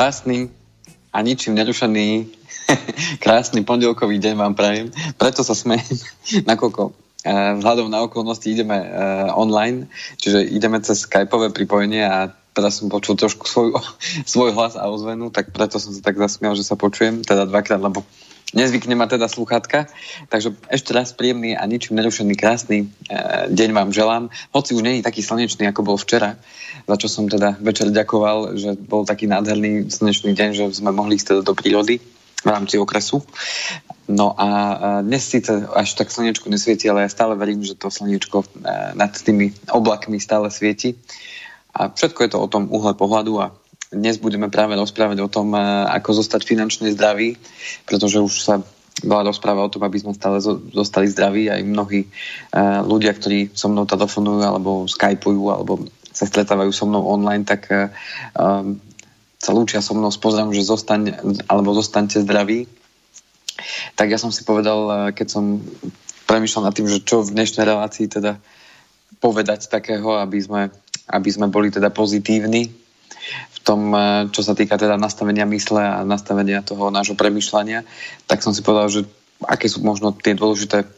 Krásny a ničím nerušený krásny pondelkový deň vám prajem. Preto sa smejem, nakoľko uh, vzhľadom na okolnosti ideme uh, online, čiže ideme cez skypové pripojenie a teraz som počul trošku svoj, svoj hlas a ozvenu, tak preto som sa tak zasmial, že sa počujem, teda dvakrát, lebo nezvykne ma teda sluchátka. Takže ešte raz príjemný a ničím nerušený krásny e, deň vám želám. Hoci už není taký slnečný, ako bol včera, za čo som teda večer ďakoval, že bol taký nádherný slnečný deň, že sme mohli ísť teda do prírody v rámci okresu. No a dnes síce až tak slnečko nesvieti, ale ja stále verím, že to slnečko e, nad tými oblakmi stále svieti. A všetko je to o tom uhle pohľadu a dnes budeme práve rozprávať o tom, eh, ako zostať finančne zdravý, pretože už sa veľa rozpráva o tom, aby sme stále zostali zdraví. Aj mnohí uh, ľudia, ktorí so mnou telefonujú alebo skypujú alebo sa stretávajú so mnou online, tak uh, sa lúčia so mnou s pozdravom, že zostaň, alebo zostaňte zdraví. Tak ja som si povedal, keď som premyšľal nad tým, že čo v dnešnej relácii teda povedať takého, aby sme, aby sme boli teda pozitívni v tom, eh, čo sa týka teda nastavenia mysle a nastavenia toho nášho premyšľania, tak som si povedal, že aké sú možno tie dôležité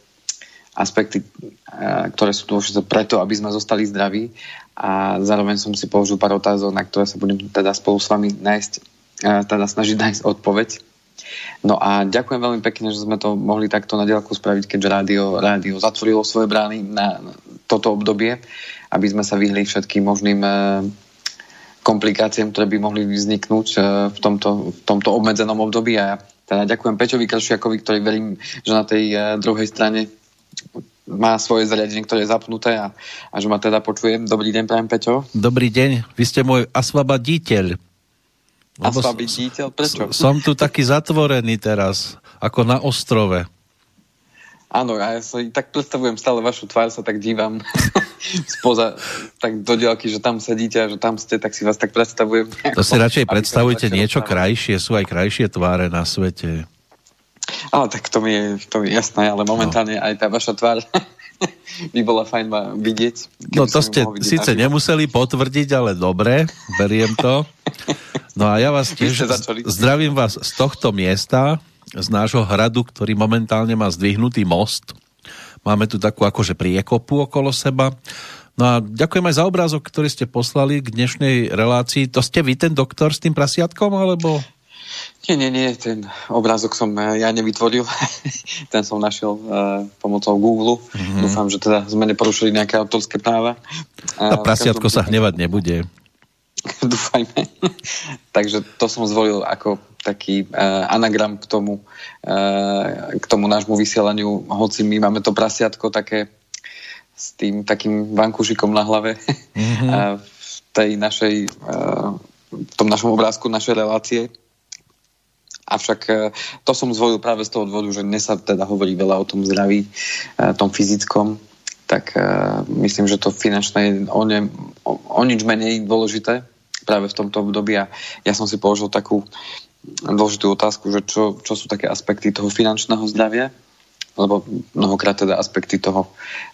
aspekty, eh, ktoré sú dôležité preto, aby sme zostali zdraví a zároveň som si položil pár otázok, na ktoré sa budem teda spolu s vami nájsť, eh, teda snažiť nájsť odpoveď. No a ďakujem veľmi pekne, že sme to mohli takto na diálku spraviť, keďže rádio, rádio zatvorilo svoje brány na toto obdobie, aby sme sa vyhli všetkým možným komplikáciám, ktoré by mohli vzniknúť e, v tomto, v tomto obmedzenom období. A ja teda ďakujem Peťovi Kršiakovi, ktorý verím, že na tej e, druhej strane má svoje zariadenie, ktoré je zapnuté a, a že ma teda počujem. Dobrý deň, prajem Peťo. Dobrý deň, vy ste môj asvabaditeľ. Asvabaditeľ? Prečo? Som tu taký zatvorený teraz, ako na ostrove. Áno, ja sa tak predstavujem stále vašu tvár, sa tak dívam spoza, tak do dielky, že tam sedíte a že tam ste, tak si vás tak predstavujem. To si radšej predstavujte niečo krajšie, sú aj krajšie tváre na svete. Ale tak to mi je, to mi je jasné, ale momentálne no. aj tá vaša tvár by bola fajn ma vidieť. No to ste síce nemuseli potvrdiť, ale dobre, beriem to. No a ja vás tiež zdravím vás z tohto miesta, z nášho hradu, ktorý momentálne má zdvihnutý most. Máme tu takú akože priekopu okolo seba. No a ďakujem aj za obrázok, ktorý ste poslali k dnešnej relácii. To ste vy, ten doktor s tým prasiatkom, alebo... Nie, nie, nie, ten obrázok som eh, ja nevytvoril. ten som našiel uh, pomocou Google. Mm-hmm. Dúfam, že teda sme neporušili nejaké autorské práva. A prasiatko sa hnevať nebude. Dúfajme. Takže to som zvolil ako taký uh, anagram k tomu, uh, k tomu nášmu vysielaniu, hoci my máme to prasiatko také s tým takým vankúšikom na hlave mm-hmm. uh, v tej našej, uh, v tom našom obrázku našej relácie. Avšak uh, to som zvolil práve z toho dôvodu, že dnes sa teda hovorí veľa o tom zdraví, uh, tom fyzickom, tak uh, myslím, že to finančné je o, ne, o, o nič menej dôležité práve v tomto období a ja som si položil takú dôležitú otázku, že čo, čo sú také aspekty toho finančného zdravia, lebo mnohokrát teda aspekty toho,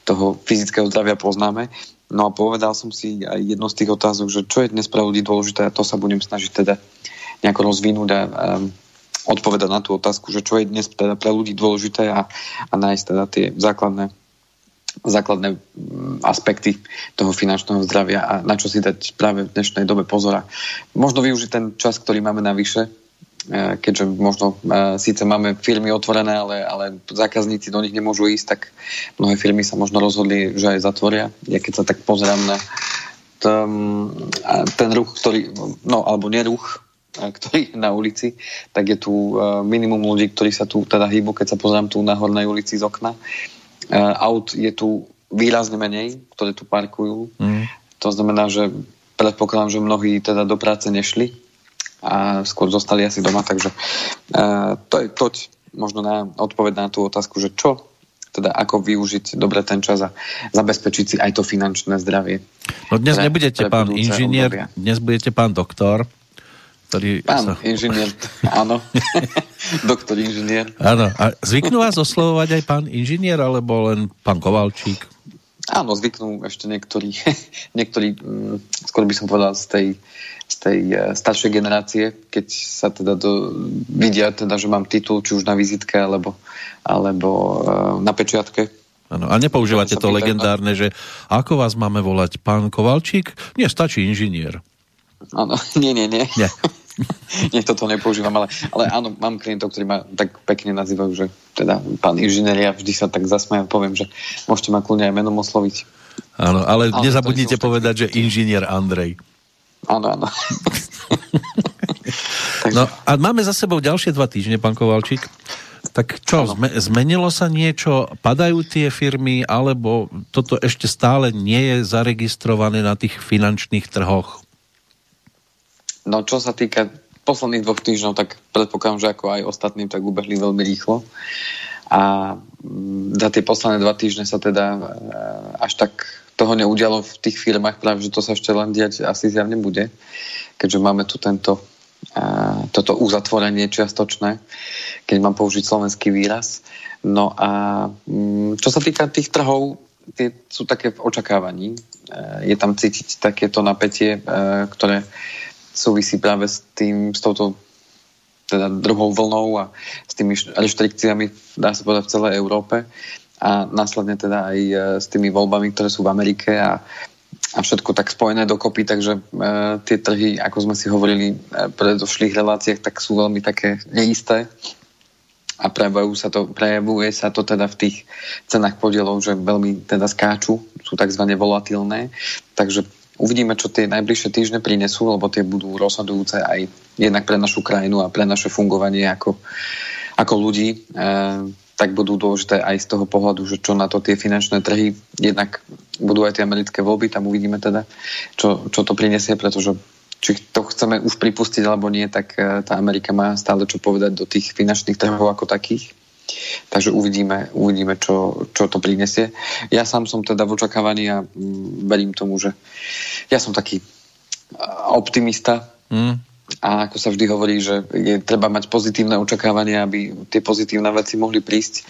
toho fyzického zdravia poznáme. No a povedal som si aj jedno z tých otázok, že čo je dnes pre ľudí dôležité a to sa budem snažiť teda nejako rozvinúť a um, odpovedať na tú otázku, že čo je dnes teda pre ľudí dôležité a, a nájsť teda tie základné základné aspekty toho finančného zdravia a na čo si dať práve v dnešnej dobe pozora. Možno využiť ten čas, ktorý máme navyše, e, keďže možno e, síce máme firmy otvorené, ale, ale zákazníci do nich nemôžu ísť, tak mnohé firmy sa možno rozhodli, že aj zatvoria. Ja keď sa tak pozerám na ten, ruch, ktorý, no alebo neruch, ktorý je na ulici, tak je tu e, minimum ľudí, ktorí sa tu teda hýbu, keď sa pozerám tu na hornej ulici z okna. Aut je tu výrazne menej, ktoré tu parkujú. Mm. To znamená, že predpokladám, že mnohí teda do práce nešli a skôr zostali asi doma, takže uh, to je toť možno na odpoveď na tú otázku, že čo teda ako využiť dobre ten čas a zabezpečiť si aj to finančné zdravie. No dnes pre, nebudete pre pán inžinier, obdobia. dnes budete pán doktor ktorý... Pán sa... inžinier, áno. Doktor inžinier. Áno. A zvyknú vás oslovovať aj pán inžinier, alebo len pán Kovalčík? Áno, zvyknú ešte niektorí, niektorí mm, skôr by som povedal z tej, z tej uh, staršej generácie, keď sa teda do, vidia, teda, že mám titul, či už na vizitke, alebo, alebo uh, na pečiatke. Ano, a nepoužívate to legendárne, že ako vás máme volať, pán Kovalčík? Nie, stačí inžinier. Áno, nie, nie, nie. nie. Nie, toto nepoužívam, ale, ale áno, mám klientov, ktorí ma tak pekne nazývajú, že teda pán inžinier, ja vždy sa tak zasmejam, poviem, že môžete ma kľudne aj menom osloviť. Áno, ale, ale nezabudnite povedať, že inžinier Andrej. Áno, áno. no a máme za sebou ďalšie dva týždne, pán Kovalčík. Tak čo, zme, zmenilo sa niečo? Padajú tie firmy, alebo toto ešte stále nie je zaregistrované na tých finančných trhoch? No čo sa týka posledných dvoch týždňov, tak predpokladám, že ako aj ostatným, tak ubehli veľmi rýchlo. A mm, za tie posledné dva týždne sa teda e, až tak toho neudialo v tých firmách, práve že to sa ešte len diať asi zjavne bude, keďže máme tu tento, e, toto uzatvorenie čiastočné, keď mám použiť slovenský výraz. No a mm, čo sa týka tých trhov, tie sú také v očakávaní. E, je tam cítiť takéto napätie, ktoré súvisí práve s tým, s touto teda druhou vlnou a s tými reštrikciami, dá sa povedať, v celej Európe. A následne teda aj e, s tými voľbami, ktoré sú v Amerike a, a všetko tak spojené dokopy, takže e, tie trhy, ako sme si hovorili e, predošlých reláciách, tak sú veľmi také neisté. A prejavuje sa to, prejavuje sa to teda v tých cenách podielov, že veľmi teda skáču, sú tzv. volatilné, takže Uvidíme, čo tie najbližšie týždne prinesú, lebo tie budú rozhodujúce aj jednak pre našu krajinu a pre naše fungovanie ako, ako ľudí. E, tak budú dôležité aj z toho pohľadu, že čo na to tie finančné trhy, jednak budú aj tie americké voľby, tam uvidíme teda, čo, čo to prinesie, pretože či to chceme už pripustiť alebo nie, tak e, tá Amerika má stále čo povedať do tých finančných trhov ako takých. Takže uvidíme, uvidíme čo, čo to prinesie. Ja sám som teda v očakávaní a mm, verím tomu, že ja som taký optimista mm. a ako sa vždy hovorí, že je treba mať pozitívne očakávania, aby tie pozitívne veci mohli prísť.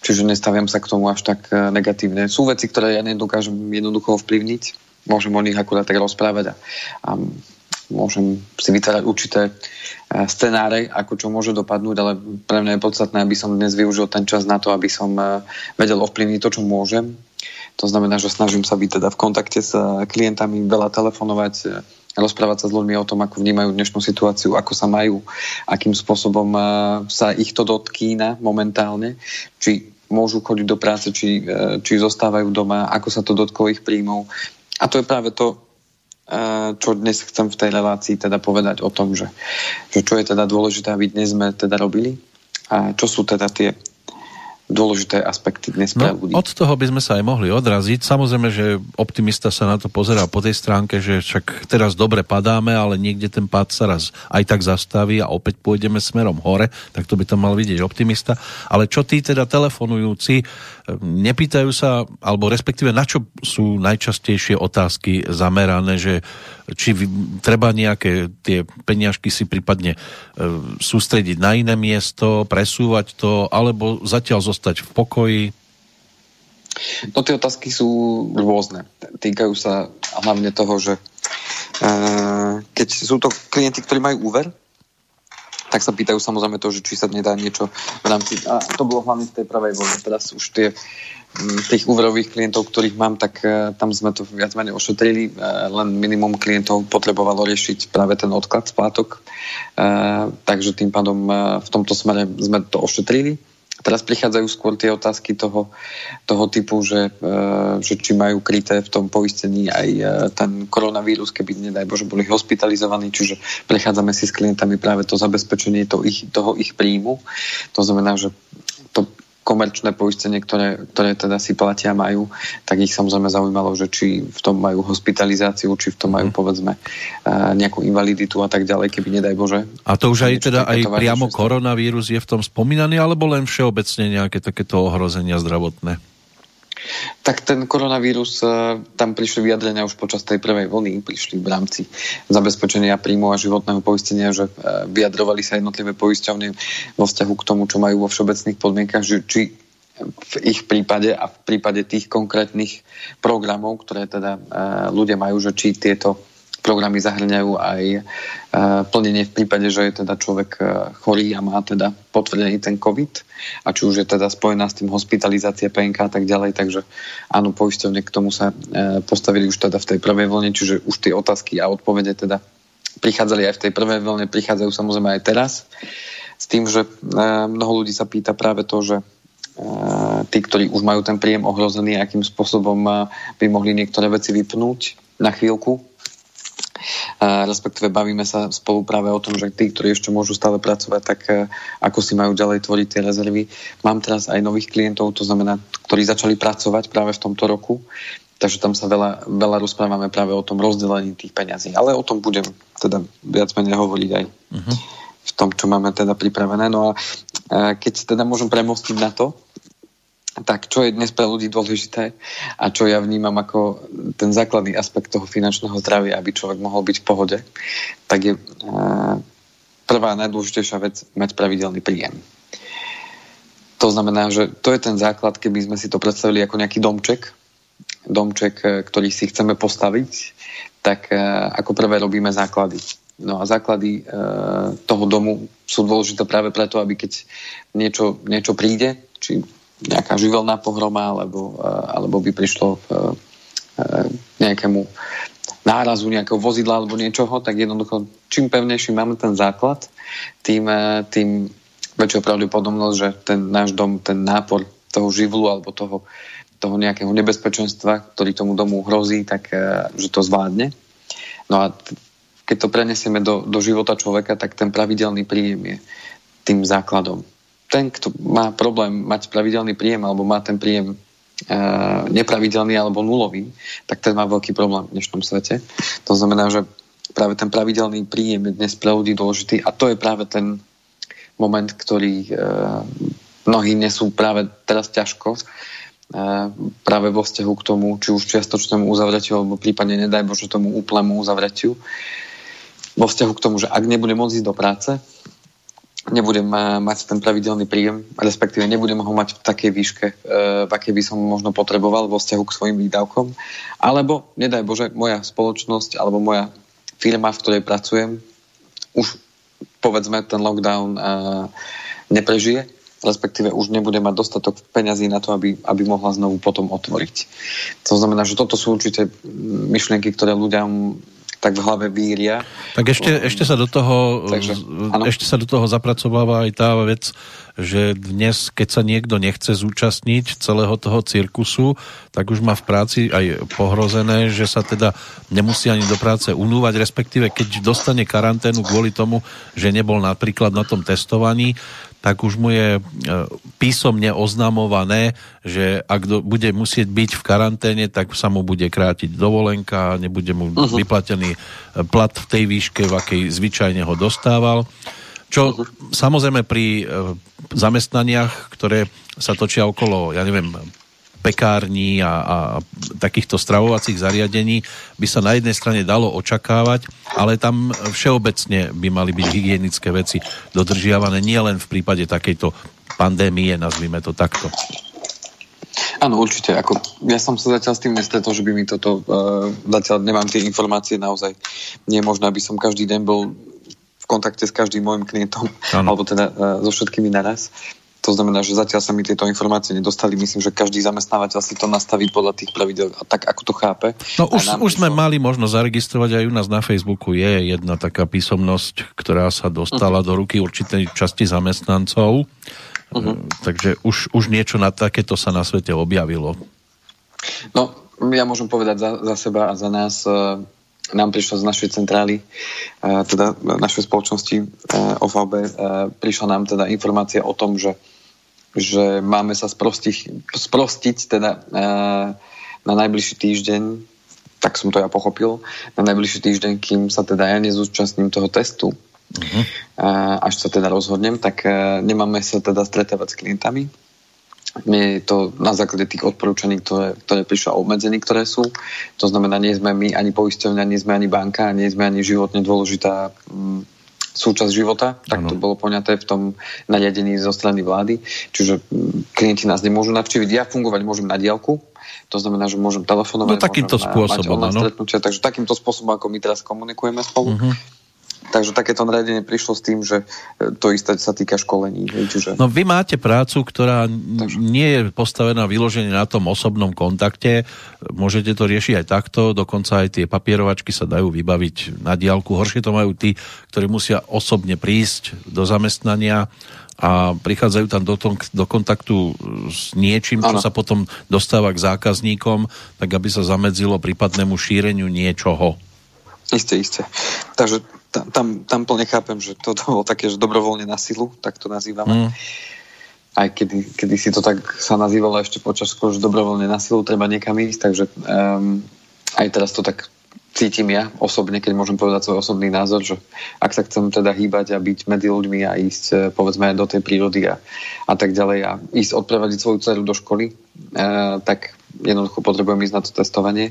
Čiže nestaviam sa k tomu až tak e, negatívne. Sú veci, ktoré ja nedokážem jednoducho ovplyvniť. Môžem o nich akurát tak rozprávať a, a môžem si vytvárať určité E, scenáre, ako čo môže dopadnúť, ale pre mňa je podstatné, aby som dnes využil ten čas na to, aby som e, vedel ovplyvniť to, čo môžem. To znamená, že snažím sa byť teda v kontakte s e, klientami, veľa telefonovať, rozprávať sa s ľuďmi o tom, ako vnímajú dnešnú situáciu, ako sa majú, akým spôsobom sa ich to dotkýna momentálne, či môžu chodiť do práce, či, či zostávajú doma, ako sa to dotklo ich príjmov. A to je práve to, čo dnes chcem v tej relácii teda povedať o tom, že, že čo je teda dôležité, aby dnes sme teda robili? A čo sú teda tie dôležité aspekty dnes no, ľudí. Od toho by sme sa aj mohli odraziť. Samozrejme, že optimista sa na to pozerá po tej stránke, že však teraz dobre padáme, ale niekde ten pád sa raz aj tak zastaví a opäť pôjdeme smerom hore, tak to by tam mal vidieť optimista. Ale čo tí teda telefonujúci, nepýtajú sa, alebo respektíve na čo sú najčastejšie otázky zamerané, že či treba nejaké tie peniažky si prípadne e, sústrediť na iné miesto, presúvať to, alebo zatiaľ zostať v pokoji? No tie otázky sú rôzne. Týkajú sa hlavne toho, že e, keď sú to klienti, ktorí majú úver, tak sa pýtajú samozrejme to, že či sa nedá niečo v rámci... A to bolo hlavne v tej pravej vlne. Teraz už tie tých úverových klientov, ktorých mám, tak uh, tam sme to viac menej ošetrili. Uh, len minimum klientov potrebovalo riešiť práve ten odklad splátok. Uh, takže tým pádom uh, v tomto smere sme to ošetrili. Teraz prichádzajú skôr tie otázky toho, toho typu, že, že či majú kryté v tom poistení aj ten koronavírus, keby nedaj Bože boli hospitalizovaní, čiže prechádzame si s klientami práve to zabezpečenie toho ich, toho ich príjmu. To znamená, že to komerčné poistenie, ktoré, ktoré teda si platia majú, tak ich samozrejme zaujímalo, že či v tom majú hospitalizáciu, či v tom majú mhm. povedzme eh, nejakú invaliditu a tak ďalej, keby nedaj Bože. A to už aj teda aj priamo koronavírus je v tom spomínaný, alebo len všeobecne nejaké takéto ohrozenia zdravotné? Tak ten koronavírus, e, tam prišli vyjadrenia už počas tej prvej vlny, prišli v rámci zabezpečenia príjmu a životného poistenia, že e, vyjadrovali sa jednotlivé poisťovne vo vzťahu k tomu, čo majú vo všeobecných podmienkach, že či v ich prípade a v prípade tých konkrétnych programov, ktoré teda ľudia majú, že či tieto programy zahrňajú aj plnenie v prípade, že je teda človek chorý a má teda potvrdený ten COVID a či už je teda spojená s tým hospitalizácia PNK a tak ďalej, takže áno, poisťovne k tomu sa postavili už teda v tej prvej vlne, čiže už tie otázky a odpovede teda prichádzali aj v tej prvej vlne, prichádzajú samozrejme aj teraz. S tým, že mnoho ľudí sa pýta práve to, že tí, ktorí už majú ten príjem ohrozený, akým spôsobom by mohli niektoré veci vypnúť na chvíľku. Respektíve bavíme sa spolu práve o tom, že tí, ktorí ešte môžu stále pracovať, tak ako si majú ďalej tvoriť tie rezervy. Mám teraz aj nových klientov, to znamená, ktorí začali pracovať práve v tomto roku. Takže tam sa veľa, veľa rozprávame práve o tom rozdelení tých peňazí. Ale o tom budem teda viac menej hovoriť aj uh-huh. v tom, čo máme teda pripravené. No a keď teda môžem premostiť na to, tak čo je dnes pre ľudí dôležité a čo ja vnímam ako ten základný aspekt toho finančného zdravia, aby človek mohol byť v pohode, tak je prvá najdôležitejšia vec mať pravidelný príjem. To znamená, že to je ten základ, keby sme si to predstavili ako nejaký domček, domček, ktorý si chceme postaviť, tak ako prvé robíme základy. No a základy toho domu sú dôležité práve preto, aby keď niečo, niečo príde, či nejaká živelná pohroma, alebo, eh, alebo by prišlo k eh, nejakému nárazu nejakého vozidla alebo niečoho, tak jednoducho čím pevnejší máme ten základ, tým, tým väčšia pravdepodobnosť, že ten náš dom, ten nápor toho živlu alebo toho, toho nejakého nebezpečenstva, ktorý tomu domu hrozí, tak že to zvládne. No a keď to prenesieme do, do života človeka, tak ten pravidelný príjem je tým základom ten, kto má problém mať pravidelný príjem alebo má ten príjem uh, nepravidelný alebo nulový, tak ten má veľký problém v dnešnom svete. To znamená, že práve ten pravidelný príjem je dnes pre ľudí dôležitý a to je práve ten moment, ktorý uh, mnohí nesú práve teraz ťažko uh, práve vo vzťahu k tomu, či už čiastočnému uzavretiu alebo prípadne nedaj Bože tomu úplnému uzavretiu vo vzťahu k tomu, že ak nebude môcť ísť do práce, nebudem mať ten pravidelný príjem, respektíve nebudem ho mať v takej výške, e, v akej by som možno potreboval vo vzťahu k svojim výdavkom. Alebo, nedaj Bože, moja spoločnosť alebo moja firma, v ktorej pracujem, už povedzme ten lockdown e, neprežije, respektíve už nebude mať dostatok peňazí na to, aby, aby mohla znovu potom otvoriť. To znamená, že toto sú určite myšlienky, ktoré ľuďom tak v hlave víria. Tak ešte, ešte, sa do toho, Takže, ešte sa do toho zapracováva aj tá vec, že dnes, keď sa niekto nechce zúčastniť celého toho cirkusu, tak už má v práci aj pohrozené, že sa teda nemusí ani do práce unúvať, respektíve keď dostane karanténu kvôli tomu, že nebol napríklad na tom testovaní, tak už mu je e, písomne oznamované, že ak do, bude musieť byť v karanténe, tak sa mu bude krátiť dovolenka, nebude mu uh-huh. vyplatený e, plat v tej výške, v akej zvyčajne ho dostával. Čo uh-huh. samozrejme pri e, zamestnaniach, ktoré sa točia okolo, ja neviem, pekární a, a takýchto stravovacích zariadení by sa na jednej strane dalo očakávať, ale tam všeobecne by mali byť hygienické veci dodržiavané nielen v prípade takejto pandémie, nazvime to takto. Áno, určite. Ako, ja som sa zatiaľ s tým nestretol, že by mi toto... Uh, zatiaľ nemám tie informácie naozaj. Nie je možné, aby som každý deň bol v kontakte s každým môjim klientom, ano. alebo teda uh, so všetkými naraz. To znamená, že zatiaľ sa mi tieto informácie nedostali. Myslím, že každý zamestnávateľ si to nastaví podľa tých pravidel a tak, ako to chápe. No už, už sme mali možno zaregistrovať aj u nás na Facebooku. Je jedna taká písomnosť, ktorá sa dostala uh-huh. do ruky určitej časti zamestnancov. Uh-huh. Takže už, už niečo na takéto sa na svete objavilo. No, ja môžem povedať za, za seba a za nás uh, nám prišlo z našej centrály, e, teda našej spoločnosti e, OVB, e, prišla nám teda informácia o tom, že, že máme sa sprostiť, sprostiť teda na najbližší týždeň, tak som to ja pochopil, na najbližší týždeň, kým sa teda ja nezúčastním toho testu, uh-huh. až sa teda rozhodnem, tak nemáme sa teda stretávať s klientami, je to na základe tých odporúčaní, ktoré, ktoré prišlo a obmedzení, ktoré sú. To znamená, nie sme my ani poisťovňa, nie sme ani banka, nie sme ani životne dôležitá mm, súčasť života, tak ano. to bolo poňaté v tom nariadení zo strany vlády. Čiže klienti nás nemôžu navštíviť. Ja fungovať môžem na diálku, to znamená, že môžem telefonovať, no, takýmto môžem spôsobom, stretnutia, takže takýmto spôsobom, ako my teraz komunikujeme spolu. Uh-huh. Takže takéto nariadenie prišlo s tým, že e, to isté sa týka školení. Čiže... No vy máte prácu, ktorá Takže... nie je postavená vyloženie na tom osobnom kontakte. Môžete to riešiť aj takto, dokonca aj tie papierovačky sa dajú vybaviť na diálku. Horšie to majú tí, ktorí musia osobne prísť do zamestnania a prichádzajú tam do, tom, do kontaktu s niečím, čo ano. sa potom dostáva k zákazníkom, tak aby sa zamedzilo prípadnému šíreniu niečoho. Isté, isté. Takže tam, tam plne chápem, že to bolo také, že dobrovoľne na silu, tak to nazývame. Mm. Aj kedy, kedy si to tak sa nazývalo ešte počas školy, že dobrovoľne na silu treba niekam ísť, takže um, aj teraz to tak cítim ja osobne, keď môžem povedať svoj osobný názor, že ak sa chcem teda hýbať a byť medzi ľuďmi a ísť e, povedzme aj do tej prírody a, a tak ďalej a ísť odprevadiť svoju dceru do školy, uh, tak jednoducho potrebujem ísť na to testovanie.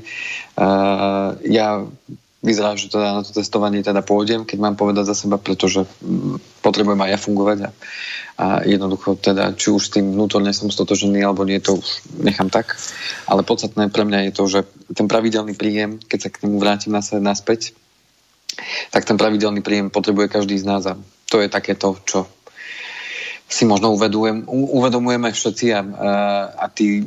Uh, ja vyzerá, že teda na to testovanie teda pôjdem, keď mám povedať za seba, pretože mm, potrebujem aj ja fungovať a, a jednoducho teda, či už s tým vnútorne som stotožený alebo nie, to už nechám tak. Ale podstatné pre mňa je to, že ten pravidelný príjem, keď sa k nemu vrátim na naspäť, tak ten pravidelný príjem potrebuje každý z nás a to je takéto, čo si možno uvedujem, uvedomujeme všetci a, a tí,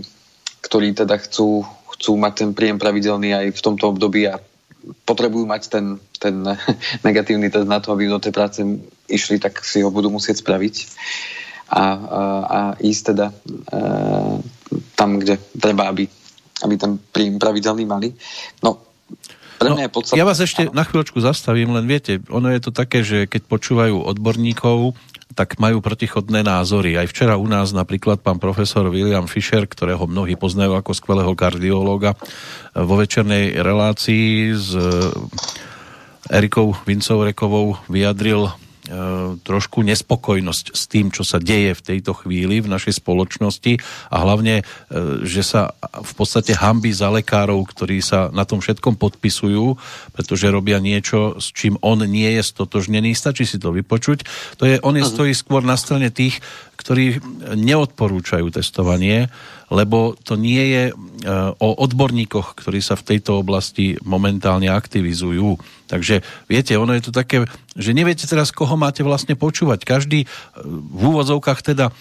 ktorí teda chcú, chcú mať ten príjem pravidelný aj v tomto období a potrebujú mať ten, ten negatívny test na to, aby do tej práce išli, tak si ho budú musieť spraviť a, a, a ísť teda e, tam, kde treba, aby, aby ten príjm pravidelný mali. No, pre mňa no, je podstatné... Ja vás ešte na chvíľočku zastavím, len viete, ono je to také, že keď počúvajú odborníkov, tak majú protichodné názory. Aj včera u nás napríklad pán profesor William Fischer, ktorého mnohí poznajú ako skvelého kardiológa, vo večernej relácii s Erikou Vincovrekovou vyjadril trošku nespokojnosť s tým, čo sa deje v tejto chvíli v našej spoločnosti a hlavne, e, že sa v podstate hambí za lekárov, ktorí sa na tom všetkom podpisujú, pretože robia niečo, s čím on nie je stotožnený. Stačí si to vypočuť. To je, on je stojí skôr na strane tých, ktorí neodporúčajú testovanie, lebo to nie je e, o odborníkoch, ktorí sa v tejto oblasti momentálne aktivizujú. Takže viete, ono je to také, že neviete teraz, koho máte vlastne počúvať. Každý e, v úvodzovkách teda e,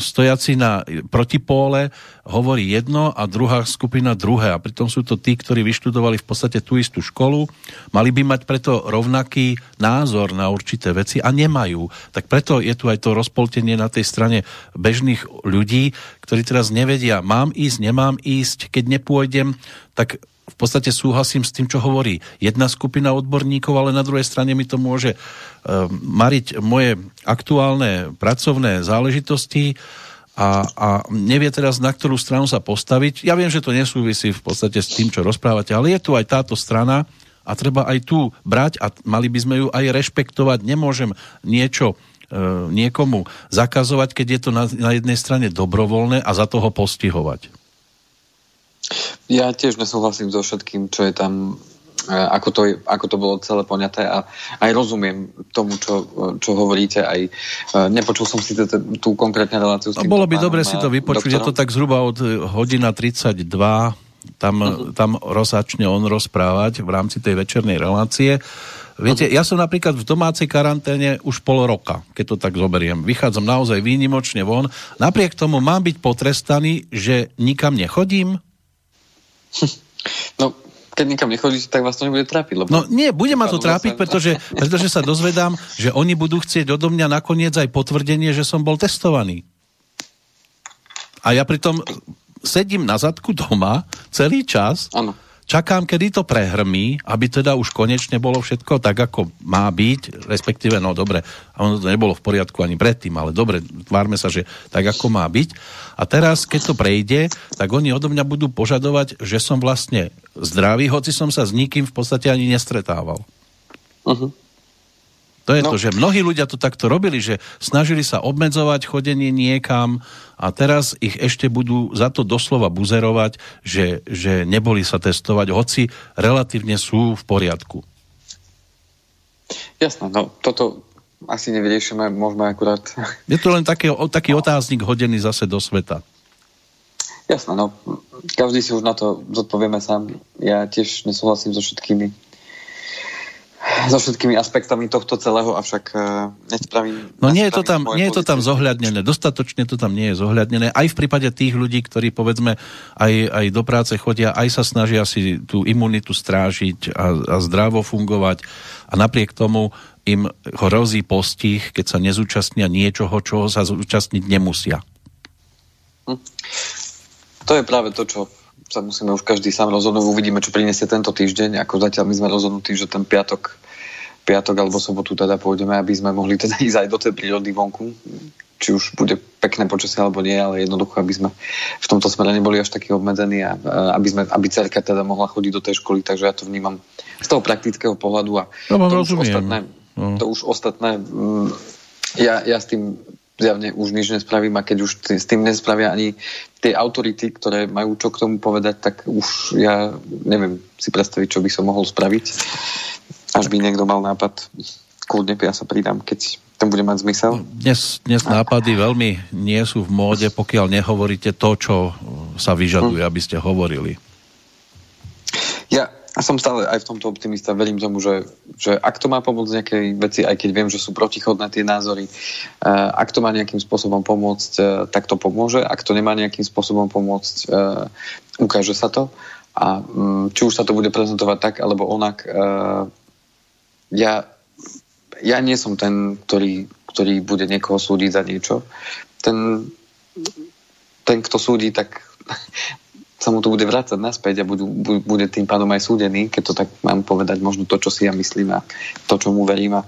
stojaci na protipóle hovorí jedno a druhá skupina druhé. A pritom sú to tí, ktorí vyštudovali v podstate tú istú školu, mali by mať preto rovnaký názor na určité veci a nemajú. Tak preto je tu aj to rozpoltenie na tej strane bežných ľudí, ktorí teraz nevedia, vedia, mám ísť, nemám ísť, keď nepôjdem, tak v podstate súhlasím s tým, čo hovorí jedna skupina odborníkov, ale na druhej strane mi to môže uh, mariť moje aktuálne pracovné záležitosti a, a nevie teraz, na ktorú stranu sa postaviť. Ja viem, že to nesúvisí v podstate s tým, čo rozprávate, ale je tu aj táto strana a treba aj tu brať a mali by sme ju aj rešpektovať. Nemôžem niečo E, niekomu zakazovať, keď je to na, na jednej strane dobrovoľné a za toho postihovať. Ja tiež nesúhlasím so všetkým, čo je tam ako to, ako to bolo celé poňaté a aj rozumiem tomu, čo, čo hovoríte, aj e, nepočul som si tú konkrétne reláciu s tým. Bolo by dobre si to vypočuť, doktorom. je to tak zhruba od hodina 32, tam, uh-huh. tam rozačne on rozprávať v rámci tej večernej relácie. Viete, ja som napríklad v domácej karanténe už pol roka, keď to tak zoberiem. Vychádzam naozaj výnimočne von. Napriek tomu mám byť potrestaný, že nikam nechodím? No, keď nikam nechodíte, tak vás to nebude trápiť. Lebo... No nie, bude ma to trápiť, pretože, pretože sa dozvedám, že oni budú chcieť odo mňa nakoniec aj potvrdenie, že som bol testovaný. A ja pritom sedím na zadku doma celý čas ano čakám, kedy to prehrmí, aby teda už konečne bolo všetko tak, ako má byť, respektíve, no dobre, ono to nebolo v poriadku ani predtým, ale dobre, tvárme sa, že tak, ako má byť. A teraz, keď to prejde, tak oni odo mňa budú požadovať, že som vlastne zdravý, hoci som sa s nikým v podstate ani nestretával. Uh-huh. To je no. to, že mnohí ľudia to takto robili, že snažili sa obmedzovať chodenie niekam a teraz ich ešte budú za to doslova buzerovať, že, že neboli sa testovať, hoci relatívne sú v poriadku. Jasné, no toto asi nevyriešime, môžeme akurát... Je to len taký, taký otáznik hodený zase do sveta. Jasné, no každý si už na to zodpovieme sám. Ja tiež nesúhlasím so všetkými so všetkými aspektami tohto celého, avšak uh, nespravím... No nie je to tam, nie je to tam zohľadnené, dostatočne to tam nie je zohľadnené. Aj v prípade tých ľudí, ktorí povedzme aj, aj do práce chodia, aj sa snažia si tú imunitu strážiť a, a zdravo fungovať a napriek tomu im hrozí postih, keď sa nezúčastnia niečoho, čoho sa zúčastniť nemusia. Hm. To je práve to, čo sa musíme už každý sám rozhodnúť. Uvidíme, čo prinesie tento týždeň. Ako zatiaľ my sme rozhodnutí, že ten piatok, piatok alebo sobotu teda pôjdeme, aby sme mohli teda ísť aj do tej prírody vonku. Či už bude pekné počasie alebo nie, ale jednoducho, aby sme v tomto smere neboli až takí obmedzení a aby, sme, aby cerka teda mohla chodiť do tej školy. Takže ja to vnímam z toho praktického pohľadu a no, to, už ostatné, no. to už ostatné mm, ja, ja s tým zjavne už nič nespravím a keď už s tým nespravia ani tie autority, ktoré majú čo k tomu povedať, tak už ja neviem si predstaviť, čo by som mohol spraviť. Až by niekto mal nápad, kľudne ja sa pridám, keď ten bude mať zmysel. Dnes, dnes nápady veľmi nie sú v móde, pokiaľ nehovoríte to, čo sa vyžaduje, aby ste hovorili. A som stále aj v tomto optimista. Verím tomu, že, že ak to má pomôcť nejakej veci, aj keď viem, že sú protichodné tie názory, uh, ak to má nejakým spôsobom pomôcť, uh, tak to pomôže. Ak to nemá nejakým spôsobom pomôcť, uh, ukáže sa to. A um, či už sa to bude prezentovať tak, alebo onak, uh, ja, ja nie som ten, ktorý, ktorý bude niekoho súdiť za niečo. Ten, ten kto súdi, tak sa mu to bude vrácať naspäť a budú, bude tým pádom aj súdený, keď to tak mám povedať, možno to, čo si ja myslím a to, čo mu verím. A,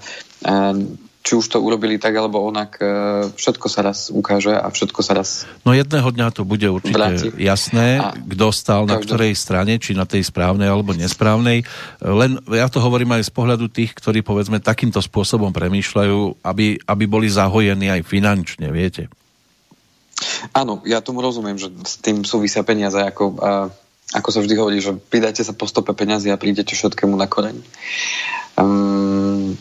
či už to urobili tak alebo onak, e, všetko sa raz ukáže a všetko sa raz No jedného dňa to bude určite vráti. jasné, kto stál na ktorej strane, či na tej správnej alebo nesprávnej. Len ja to hovorím aj z pohľadu tých, ktorí povedzme takýmto spôsobom premýšľajú, aby, aby boli zahojení aj finančne, viete. Áno, ja tomu rozumiem, že s tým súvisia peniaze, ako, a, ako sa vždy hovorí, že pridajte sa po stope peniazy a prídete všetkému na koreň. Um,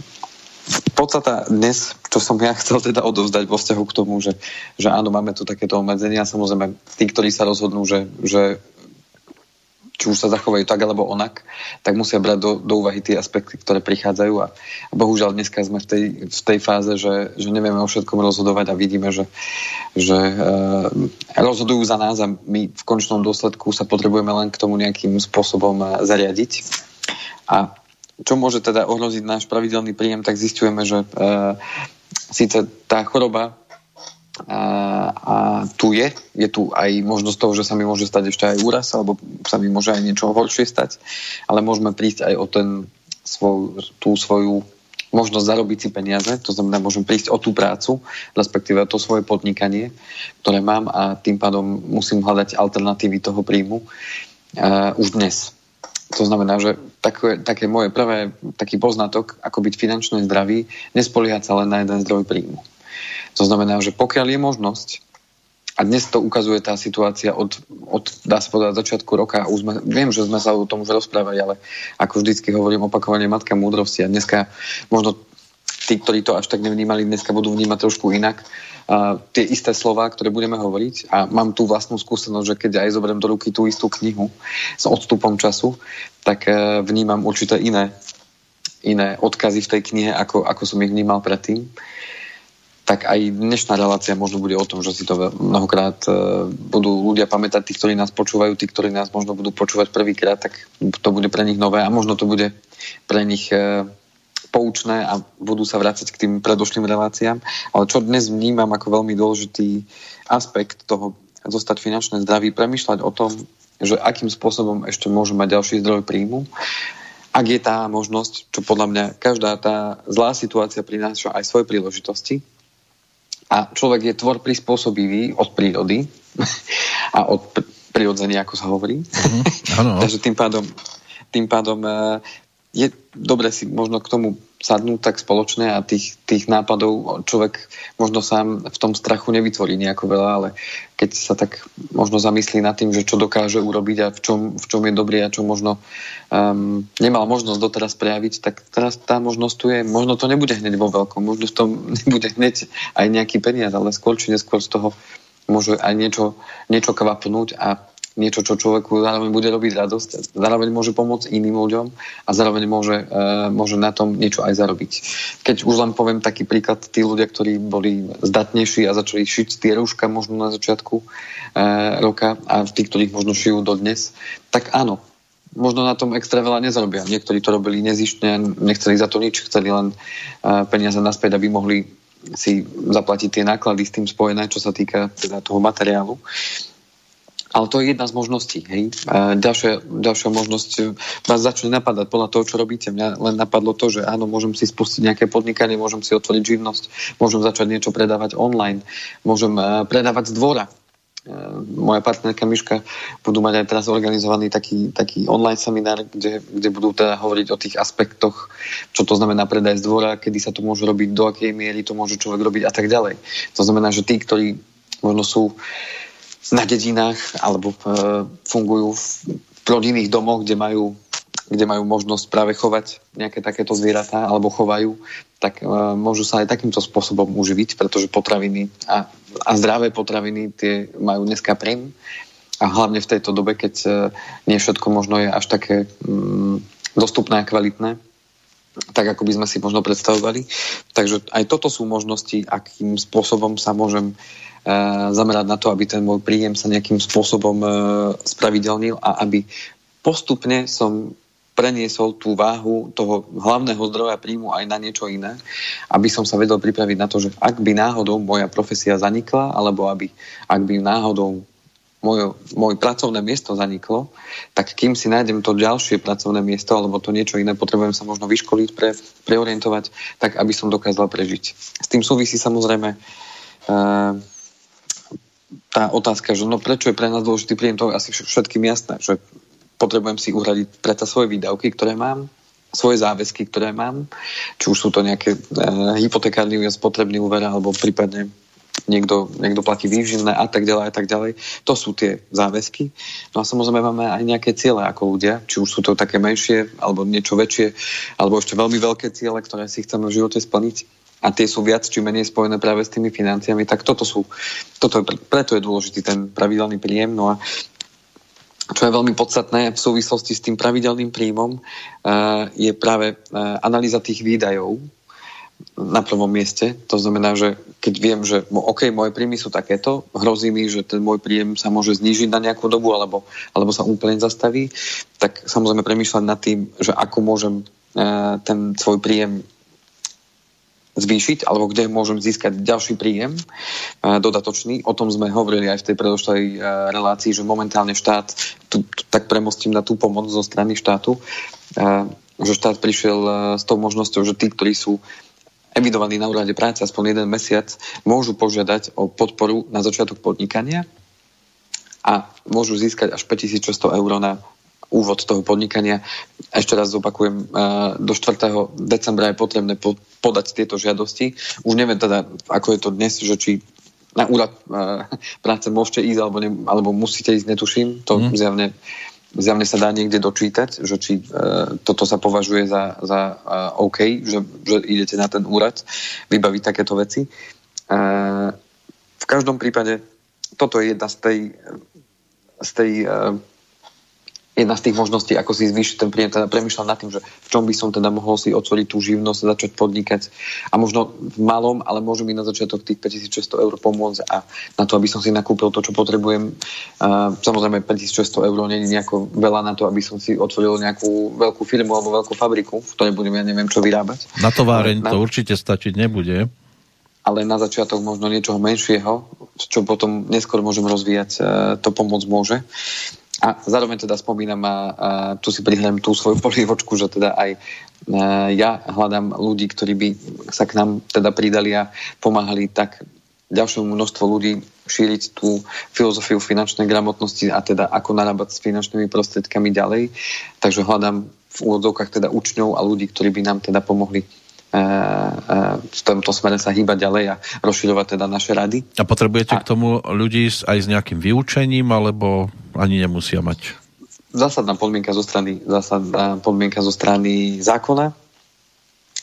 podstata dnes, čo som ja chcel teda odovzdať vo vzťahu k tomu, že, že áno, máme tu takéto obmedzenia, samozrejme tí, ktorí sa rozhodnú, že, že či už sa zachovajú tak alebo onak, tak musia brať do, do úvahy tie aspekty, ktoré prichádzajú a, a bohužiaľ dneska sme v tej, v tej fáze, že, že nevieme o všetkom rozhodovať a vidíme, že, že e, rozhodujú za nás a my v končnom dôsledku sa potrebujeme len k tomu nejakým spôsobom e, zariadiť. A čo môže teda ohroziť náš pravidelný príjem, tak zistujeme, že e, síce tá choroba a, a tu je. Je tu aj možnosť toho, že sa mi môže stať ešte aj úraz, alebo sa mi môže aj niečo horšie stať, ale môžeme prísť aj o ten svoj, tú svoju možnosť zarobiť si peniaze, to znamená, môžem prísť o tú prácu, respektíve o to svoje podnikanie, ktoré mám a tým pádom musím hľadať alternatívy toho príjmu uh, už dnes. To znamená, že také, také moje prvé, taký poznatok, ako byť finančne zdravý, nespoliehať sa len na jeden zdroj príjmu. To znamená, že pokiaľ je možnosť, a dnes to ukazuje tá situácia od, od dá sa povedať, začiatku roka. Už sme, viem, že sme sa o tom už rozprávali, ale ako vždycky hovorím opakovanie matka múdrosti a dneska možno tí, ktorí to až tak nevnímali, dneska budú vnímať trošku inak. A tie isté slova, ktoré budeme hovoriť a mám tú vlastnú skúsenosť, že keď aj zoberiem do ruky tú istú knihu s odstupom času, tak e, vnímam určité iné, iné odkazy v tej knihe, ako, ako som ich vnímal predtým tak aj dnešná relácia možno bude o tom, že si to mnohokrát e, budú ľudia pamätať, tí, ktorí nás počúvajú, tí, ktorí nás možno budú počúvať prvýkrát, tak to bude pre nich nové a možno to bude pre nich e, poučné a budú sa vrácať k tým predošlým reláciám. Ale čo dnes vnímam ako veľmi dôležitý aspekt toho zostať finančne zdravý, premyšľať o tom, že akým spôsobom ešte môžu mať ďalší zdroj príjmu ak je tá možnosť, čo podľa mňa každá tá zlá situácia prináša aj svoje príležitosti, a človek je tvor prispôsobivý od prírody a od pr- prirodzenia, ako sa hovorí. Mm-hmm. Takže tým pádom, tým pádom e, je dobre si možno k tomu sadnúť tak spoločne a tých, tých nápadov človek možno sám v tom strachu nevytvorí nejako veľa, ale keď sa tak možno zamyslí nad tým, že čo dokáže urobiť a v čom, v čom je dobrý a čo možno um, nemal možnosť doteraz prejaviť, tak teraz tá možnosť tu je. Možno to nebude hneď vo veľkom, možno v tom nebude hneď aj nejaký peniaz, ale skôr či neskôr z toho môže aj niečo, niečo kvapnúť a niečo, čo človeku zároveň bude robiť radosť, zároveň môže pomôcť iným ľuďom a zároveň môže, uh, môže na tom niečo aj zarobiť. Keď už len poviem taký príklad, tí ľudia, ktorí boli zdatnejší a začali šiť tie rúška možno na začiatku uh, roka a tí, ktorých možno šijú dodnes, tak áno, možno na tom extra veľa nezarobia. Niektorí to robili nezištne, nechceli za to nič, chceli len uh, peniaze naspäť, aby mohli si zaplatiť tie náklady s tým spojené, čo sa týka teda toho materiálu. Ale to je jedna z možností. Hej? Ďalšia, ďalšia možnosť e, vás začne napadať podľa toho, čo robíte. Mňa len napadlo to, že áno, môžem si spustiť nejaké podnikanie, môžem si otvoriť živnosť, môžem začať niečo predávať online, môžem uh, predávať z dvora. Uh, moja partnerka Miška budú mať aj teraz organizovaný taký, taký online seminár, kde, kde budú teda hovoriť o tých aspektoch, čo to znamená predaj z dvora, kedy sa to môže robiť, do akej miery to môže človek robiť a tak ďalej. To znamená, že tí, ktorí možno sú uh, na dedinách alebo e, fungujú v rodinných domoch, kde majú, kde majú možnosť práve chovať nejaké takéto zvieratá alebo chovajú, tak e, môžu sa aj takýmto spôsobom uživiť, pretože potraviny a, a zdravé potraviny tie majú dneska príjm a hlavne v tejto dobe, keď e, nie všetko možno je až také mm, dostupné a kvalitné, tak ako by sme si možno predstavovali. Takže aj toto sú možnosti, akým spôsobom sa môžem zamerať na to, aby ten môj príjem sa nejakým spôsobom e, spravidelnil a aby postupne som preniesol tú váhu toho hlavného zdroja príjmu aj na niečo iné, aby som sa vedel pripraviť na to, že ak by náhodou moja profesia zanikla, alebo aby, ak by náhodou moje, moje pracovné miesto zaniklo, tak kým si nájdem to ďalšie pracovné miesto alebo to niečo iné, potrebujem sa možno vyškoliť, pre, preorientovať, tak aby som dokázal prežiť. S tým súvisí samozrejme uh, tá otázka, že no prečo je pre nás dôležitý príjem, to je asi všetkým jasné, že potrebujem si uhradiť preto svoje výdavky, ktoré mám, svoje záväzky, ktoré mám, či už sú to nejaké e, hypotekárny újazd, spotrebný úver, alebo prípadne niekto, niekto platí výživné a tak ďalej a tak ďalej. To sú tie záväzky. No a samozrejme máme aj nejaké ciele ako ľudia, či už sú to také menšie, alebo niečo väčšie, alebo ešte veľmi veľké ciele, ktoré si chceme v živote splniť a tie sú viac či menej spojené práve s tými financiami, tak toto sú, toto je, preto je dôležitý ten pravidelný príjem. No a čo je veľmi podstatné v súvislosti s tým pravidelným príjmom, uh, je práve uh, analýza tých výdajov na prvom mieste. To znamená, že keď viem, že OK, moje príjmy sú takéto, hrozí mi, že ten môj príjem sa môže znížiť na nejakú dobu alebo, alebo sa úplne zastaví, tak samozrejme premýšľať nad tým, že ako môžem uh, ten svoj príjem zvýšiť, alebo kde môžem získať ďalší príjem dodatočný. O tom sme hovorili aj v tej predošlej relácii, že momentálne štát, tu, tak premostím na tú pomoc zo strany štátu, že štát prišiel s tou možnosťou, že tí, ktorí sú evidovaní na úrade práce aspoň jeden mesiac, môžu požiadať o podporu na začiatok podnikania a môžu získať až 5600 eur na úvod toho podnikania. Ešte raz zopakujem, do 4. decembra je potrebné podať tieto žiadosti. Už neviem teda, ako je to dnes, že či na úrad práce môžete ísť alebo, ne, alebo musíte ísť, netuším. To mm. zjavne, zjavne sa dá niekde dočítať, že či uh, toto sa považuje za, za OK, že, že idete na ten úrad vybaviť takéto veci. V každom prípade toto je jedna z tej, z tej uh, jedna z tých možností, ako si zvýšiť ten príjem, teda premyšľam nad tým, že v čom by som teda mohol si otvoriť tú živnosť a začať podnikať a možno v malom, ale môže mi na začiatok tých 5600 eur pomôcť a na to, aby som si nakúpil to, čo potrebujem. Uh, samozrejme 5600 eur nie je nejako veľa na to, aby som si otvoril nejakú veľkú firmu alebo veľkú fabriku, v ktorej budem ja neviem čo vyrábať. Na továreň na... to určite stačiť nebude ale na začiatok možno niečoho menšieho, čo potom neskôr môžem rozvíjať, e, to pomôcť môže. A zároveň teda spomínam a, a tu si prihľadám tú svoju polievočku, že teda aj e, ja hľadám ľudí, ktorí by sa k nám teda pridali a pomáhali tak ďalšiemu množstvu ľudí šíriť tú filozofiu finančnej gramotnosti a teda ako narábať s finančnými prostriedkami ďalej. Takže hľadám v úvodzovkách teda učňov a ľudí, ktorí by nám teda pomohli v tomto smere sa hýbať ďalej a rozširovať teda naše rady. A potrebujete a... k tomu ľudí aj s nejakým vyučením, alebo ani nemusia mať? Zásadná podmienka zo strany, zásadná podmienka zo strany zákona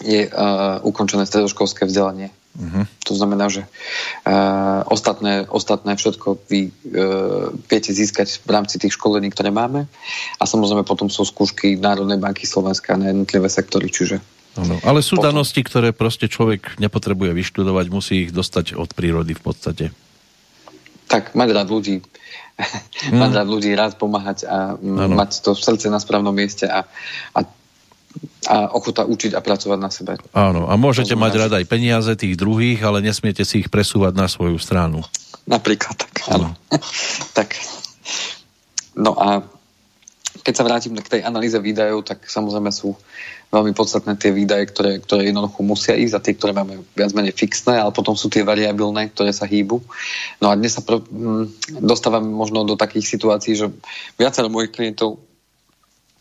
je uh, ukončené stredoškolské vzdelanie. Uh-huh. To znamená, že uh, ostatné, ostatné všetko vy uh, viete získať v rámci tých školení, ktoré máme a samozrejme potom sú skúšky Národnej banky Slovenska na jednotlivé sektory, čiže Ano, ale sú potom... danosti, ktoré proste človek nepotrebuje vyštudovať, musí ich dostať od prírody v podstate. Tak, mať rád ľudí, mm. mať rád ľudí, rád pomáhať a ano. mať to v srdce na správnom mieste a, a a ochota učiť a pracovať na sebe. Áno, a môžete mať rada aj peniaze tých druhých, ale nesmiete si ich presúvať na svoju stranu. Napríklad, tak, áno. tak. No a keď sa vrátim k tej analýze výdajov, tak samozrejme sú veľmi podstatné tie výdaje, ktoré, ktoré jednoducho musia ísť a tie, ktoré máme viac menej fixné, ale potom sú tie variabilné, ktoré sa hýbu. No a dnes sa pro, m, mm, dostávam možno do takých situácií, že viacero mojich klientov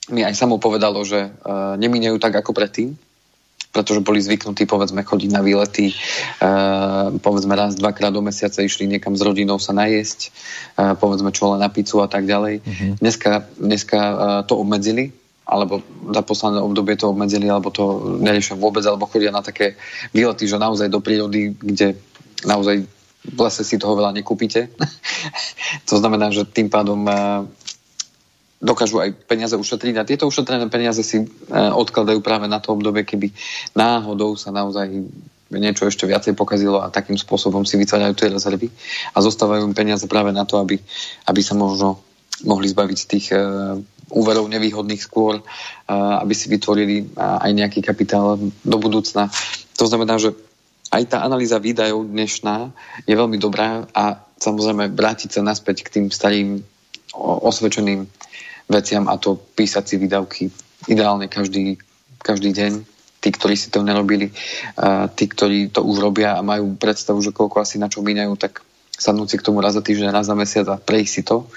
mi aj samo povedalo, že uh, nemíňajú tak ako predtým, pretože boli zvyknutí, povedzme, chodiť na výlety, uh, povedzme raz, dvakrát do mesiaca išli niekam s rodinou sa najesť, uh, povedzme čo len na pizzu a tak ďalej. Uh-huh. Dneska, dneska uh, to obmedzili, alebo za posledné obdobie to obmedzili, alebo to neriešia vôbec, alebo chodia na také výlety, že naozaj do prírody, kde naozaj v lese si toho veľa nekúpite. to znamená, že tým pádom dokážu aj peniaze ušetriť a tieto ušetrené peniaze si e, odkladajú práve na to obdobie, keby náhodou sa naozaj niečo ešte viacej pokazilo a takým spôsobom si vytvárajú tie rezervy a zostávajú im peniaze práve na to, aby, aby sa možno mohli zbaviť tých uh, úverov nevýhodných skôr, aby si vytvorili aj nejaký kapitál do budúcna. To znamená, že aj tá analýza výdajov dnešná je veľmi dobrá a samozrejme vrátiť sa naspäť k tým starým osvedčeným veciam a to písať si výdavky ideálne každý, každý deň. Tí, ktorí si to nerobili, tí, ktorí to už robia a majú predstavu, že koľko asi na čo míňajú, tak sadnúť si k tomu raz za týždeň, raz za mesiac a prejsť si to.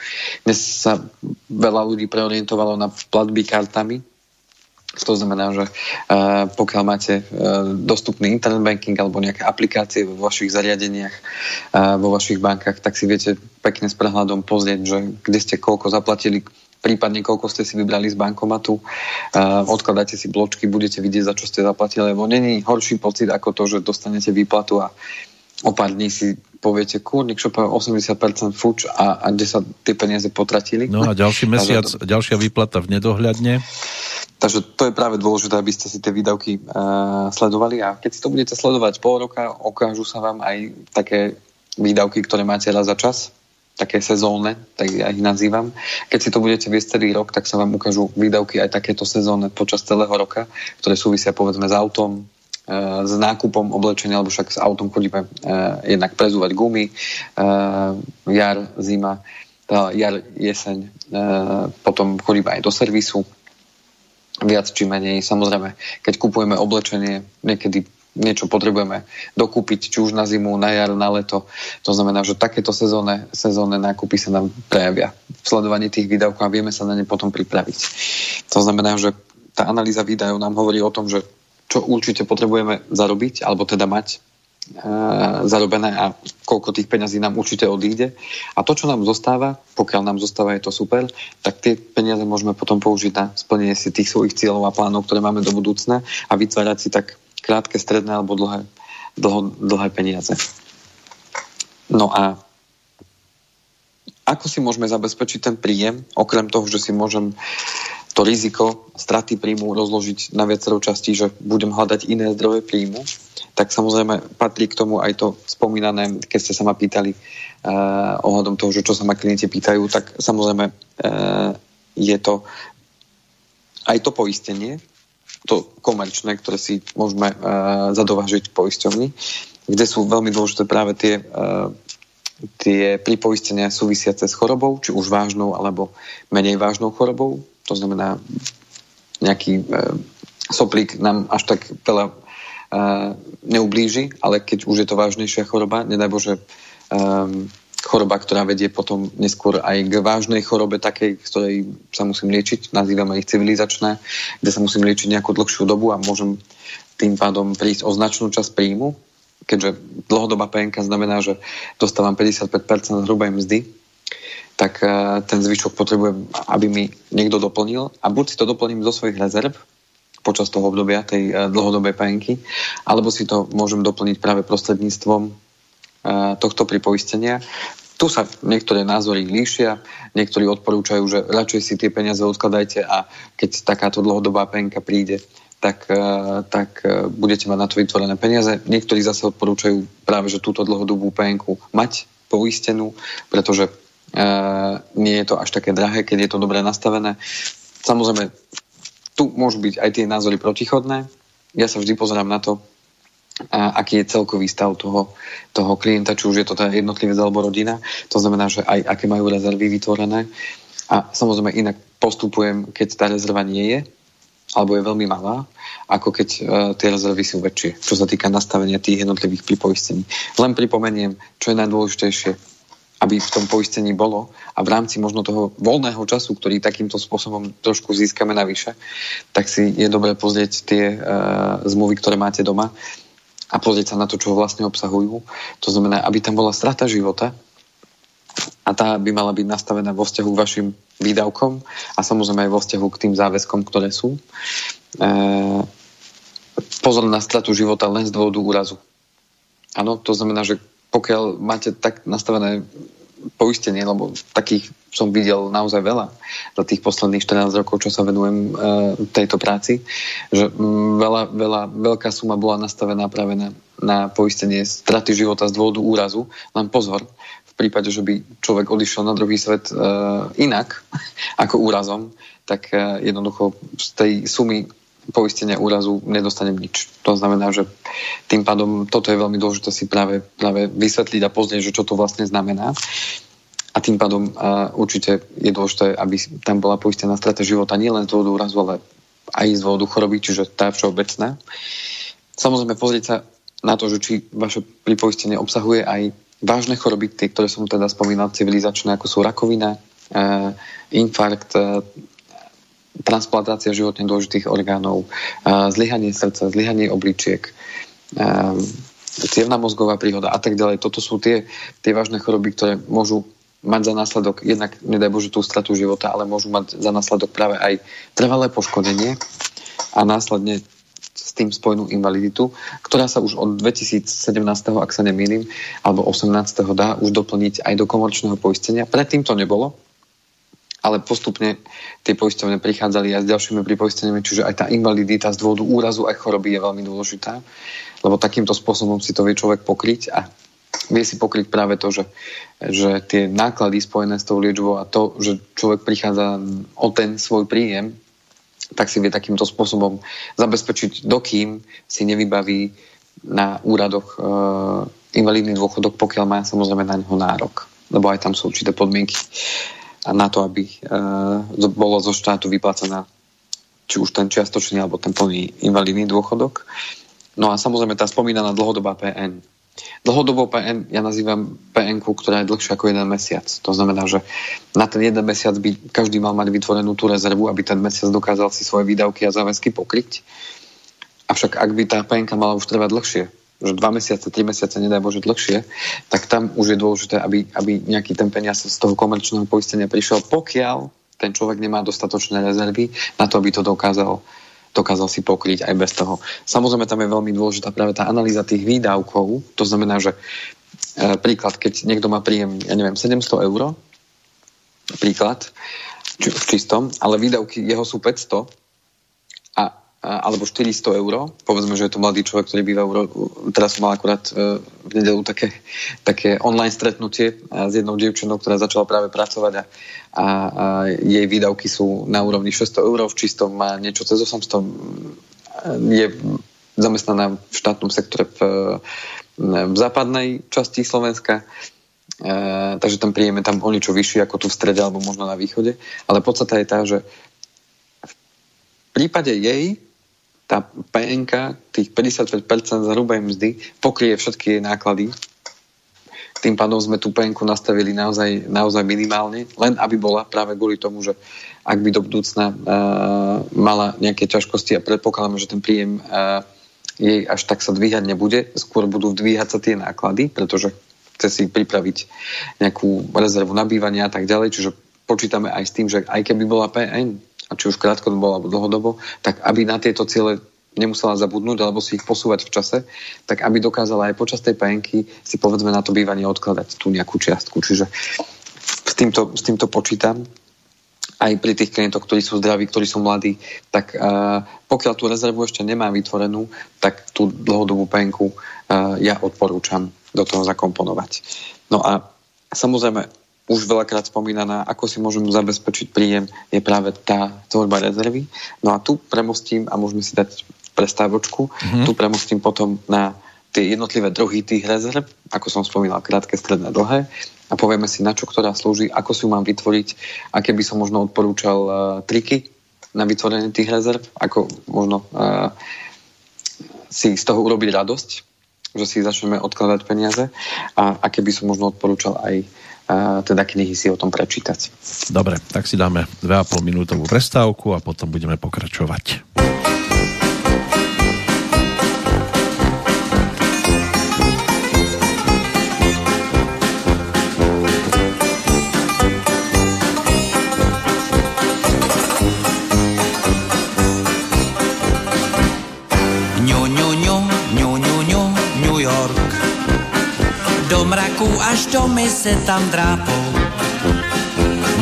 Dnes sa veľa ľudí preorientovalo na platby kartami, to znamená, že uh, pokiaľ máte uh, dostupný internet banking alebo nejaké aplikácie vo vašich zariadeniach, uh, vo vašich bankách, tak si viete pekne s prehľadom pozrieť, že kde ste koľko zaplatili, prípadne koľko ste si vybrali z bankomatu, odkladáte si bločky, budete vidieť, za čo ste zaplatili, lebo není horší pocit ako to, že dostanete výplatu a o pár dní si poviete, kurník, čo 80% fuč a, a kde sa tie peniaze potratili. No a ďalší mesiac, to... ďalšia výplata v nedohľadne. Takže to je práve dôležité, aby ste si tie výdavky uh, sledovali a keď si to budete sledovať pol roka, ukážu sa vám aj také výdavky, ktoré máte raz za čas, také sezónne, tak ja ich nazývam. Keď si to budete viesť celý rok, tak sa vám ukážu výdavky aj takéto sezónne počas celého roka, ktoré súvisia povedzme s autom, s nákupom oblečenia, alebo však s autom chodíme e, jednak prezúvať gumy, e, jar, zima, jar, jeseň, potom chodíme aj do servisu, viac či menej. Samozrejme, keď kupujeme oblečenie, niekedy niečo potrebujeme dokúpiť, či už na zimu, na jar, na leto. To znamená, že takéto sezónne, sezónne nákupy sa nám prejavia v sledovaní tých výdavkov a vieme sa na ne potom pripraviť. To znamená, že tá analýza výdajov nám hovorí o tom, že čo určite potrebujeme zarobiť, alebo teda mať e, zarobené a koľko tých peňazí nám určite odíde. A to, čo nám zostáva, pokiaľ nám zostáva, je to super, tak tie peniaze môžeme potom použiť na splnenie si tých svojich cieľov a plánov, ktoré máme do budúcna a vytvárať si tak krátke, stredné alebo dlhé, dlho, dlhé peniaze. No a ako si môžeme zabezpečiť ten príjem, okrem toho, že si môžem to riziko straty príjmu rozložiť na viacero častí, že budem hľadať iné zdroje príjmu, tak samozrejme patrí k tomu aj to spomínané, keď ste sa ma pýtali uh, ohľadom toho, že čo sa ma klienti pýtajú, tak samozrejme uh, je to aj to poistenie, to komerčné, ktoré si môžeme uh, zadovážiť v poisťovni, kde sú veľmi dôležité práve tie, uh, tie pripoistenia súvisiace s chorobou, či už vážnou alebo menej vážnou chorobou. To znamená, nejaký uh, soplík nám až tak veľa uh, neublíži, ale keď už je to vážnejšia choroba, nedaj Bože, um, choroba, ktorá vedie potom neskôr aj k vážnej chorobe takej, ktorej sa musím liečiť, nazývame ich civilizačné, kde sa musím liečiť nejakú dlhšiu dobu a môžem tým pádom prísť o značnú časť príjmu, keďže dlhodobá PNK znamená, že dostávam 55% hrubej mzdy, tak uh, ten zvyšok potrebujem, aby mi niekto doplnil a buď si to doplním zo svojich rezerv, počas toho obdobia tej uh, dlhodobej penky, alebo si to môžem doplniť práve prostredníctvom uh, tohto pripoistenia. Tu sa niektoré názory líšia, niektorí odporúčajú, že radšej si tie peniaze odkladajte a keď takáto dlhodobá penka príde, tak, tak budete mať na to vytvorené peniaze. Niektorí zase odporúčajú práve, že túto dlhodobú penku mať poistenú, pretože nie je to až také drahé, keď je to dobre nastavené. Samozrejme, tu môžu byť aj tie názory protichodné. Ja sa vždy pozerám na to, aký je celkový stav toho, toho klienta, či už je to tá jednotlivec alebo rodina. To znamená, že aj aké majú rezervy vytvorené. A samozrejme inak postupujem, keď tá rezerva nie je, alebo je veľmi malá, ako keď uh, tie rezervy sú väčšie, čo sa týka nastavenia tých jednotlivých pripoistení. Len pripomeniem, čo je najdôležitejšie, aby v tom poistení bolo a v rámci možno toho voľného času, ktorý takýmto spôsobom trošku získame navyše, tak si je dobré pozrieť tie uh, zmluvy, ktoré máte doma a pozrieť sa na to, čo vlastne obsahujú. To znamená, aby tam bola strata života a tá by mala byť nastavená vo vzťahu k vašim výdavkom a samozrejme aj vo vzťahu k tým záväzkom, ktoré sú. E, pozor na stratu života len z dôvodu úrazu. Áno, to znamená, že pokiaľ máte tak nastavené poistenie, lebo takých som videl naozaj veľa za tých posledných 14 rokov, čo sa venujem e, tejto práci, že mm, veľa, veľa, veľká suma bola nastavená práve na, na poistenie straty života z dôvodu úrazu. Len pozor, v prípade, že by človek odišiel na druhý svet e, inak ako úrazom, tak e, jednoducho z tej sumy poistenia úrazu nedostanem nič. To znamená, že tým pádom toto je veľmi dôležité si práve, práve vysvetliť a pozrieť, že čo to vlastne znamená. A tým pádom uh, určite je dôležité, aby tam bola poistená strata života nielen z dôvodu úrazu, ale aj z dôvodu choroby, čiže tá všeobecná. Samozrejme pozrieť sa na to, že či vaše pripoistenie obsahuje aj vážne choroby, tie, ktoré som teda spomínal, civilizačné, ako sú rakovina, uh, infarkt, uh, transplantácia životne dôležitých orgánov, zlyhanie srdca, zlyhanie obličiek, cievna mozgová príhoda a tak ďalej. Toto sú tie, tie vážne choroby, ktoré môžu mať za následok jednak, nedaj Bože, tú stratu života, ale môžu mať za následok práve aj trvalé poškodenie a následne s tým spojenú invaliditu, ktorá sa už od 2017, ak sa nemýlim, alebo 18. dá už doplniť aj do komerčného poistenia. Predtým to nebolo, ale postupne tie poisťovne prichádzali aj s ďalšími pripoisteniami, čiže aj tá invalidita z dôvodu úrazu aj choroby je veľmi dôležitá, lebo takýmto spôsobom si to vie človek pokryť a vie si pokryť práve to, že, že tie náklady spojené s tou liečbou a to, že človek prichádza o ten svoj príjem, tak si vie takýmto spôsobom zabezpečiť, dokým si nevybaví na úradoch e, invalidný dôchodok, pokiaľ má samozrejme na neho nárok. Lebo aj tam sú určité podmienky na to, aby uh, bolo zo štátu vyplacená či už ten čiastočný alebo ten plný invalidný dôchodok. No a samozrejme tá spomínaná dlhodobá PN. Dlhodobou PN ja nazývam PN, ktorá je dlhšia ako jeden mesiac. To znamená, že na ten jeden mesiac by každý mal mať vytvorenú tú rezervu, aby ten mesiac dokázal si svoje výdavky a záväzky pokryť. Avšak ak by tá PN mala už trvať dlhšie, že dva mesiace, tri mesiace, nedaj Bože dlhšie, tak tam už je dôležité, aby, aby nejaký ten peniaz z toho komerčného poistenia prišiel, pokiaľ ten človek nemá dostatočné rezervy na to, aby to dokázal, dokázal si pokryť aj bez toho. Samozrejme, tam je veľmi dôležitá práve tá analýza tých výdavkov. To znamená, že e, príklad, keď niekto má príjem, ja neviem, 700 eur, príklad, či, v čistom, ale výdavky jeho sú 500 a alebo 400 eur. Povedzme, že je to mladý človek, ktorý býva v Teraz mal akurát e, v nedelu také, také online stretnutie s jednou dievčinou, ktorá začala práve pracovať a, a, a jej výdavky sú na úrovni 600 eur. V čistom má niečo cez 800. Je zamestnaná v štátnom sektore v, v západnej časti Slovenska. E, takže ten príjem je tam o niečo vyšší ako tu v strede alebo možno na východe. Ale podstata je tá, že v prípade jej tá PNK, tých 55% hrubej mzdy, pokrie všetky jej náklady. Tým pádom sme tú PNK nastavili naozaj, naozaj minimálne, len aby bola práve kvôli tomu, že ak by do budúcna uh, mala nejaké ťažkosti a predpokladáme, že ten príjem uh, jej až tak sa dvíhať nebude, skôr budú dvíhať sa tie náklady, pretože chce si pripraviť nejakú rezervu nabývania a tak ďalej, čiže počítame aj s tým, že aj keby bola PN, a či už krátkodobo alebo dlhodobo, tak aby na tieto ciele nemusela zabudnúť alebo si ich posúvať v čase, tak aby dokázala aj počas tej penky si povedzme na to bývanie odkladať tú nejakú čiastku. Čiže s týmto, s týmto počítam aj pri tých klientoch, ktorí sú zdraví, ktorí sú mladí, tak uh, pokiaľ tú rezervu ešte nemá vytvorenú, tak tú dlhodobú penku uh, ja odporúčam do toho zakomponovať. No a samozrejme, už veľakrát spomínaná, ako si môžem zabezpečiť príjem, je práve tá tvorba rezervy. No a tu premostím, a môžeme si dať prestávočku, mm-hmm. tu premostím potom na tie jednotlivé druhy tých rezerv, ako som spomínal, krátke, stredné, dlhé a povieme si, na čo ktorá slúži, ako si ju mám vytvoriť, aké by som možno odporúčal uh, triky na vytvorenie tých rezerv, ako možno uh, si z toho urobiť radosť, že si začneme odkladať peniaze a aké by som možno odporúčal aj uh, teda knihy si o tom prečítať. Dobre, tak si dáme 2,5 minútovú prestávku a potom budeme pokračovať. Mraku až domy se tam drápou.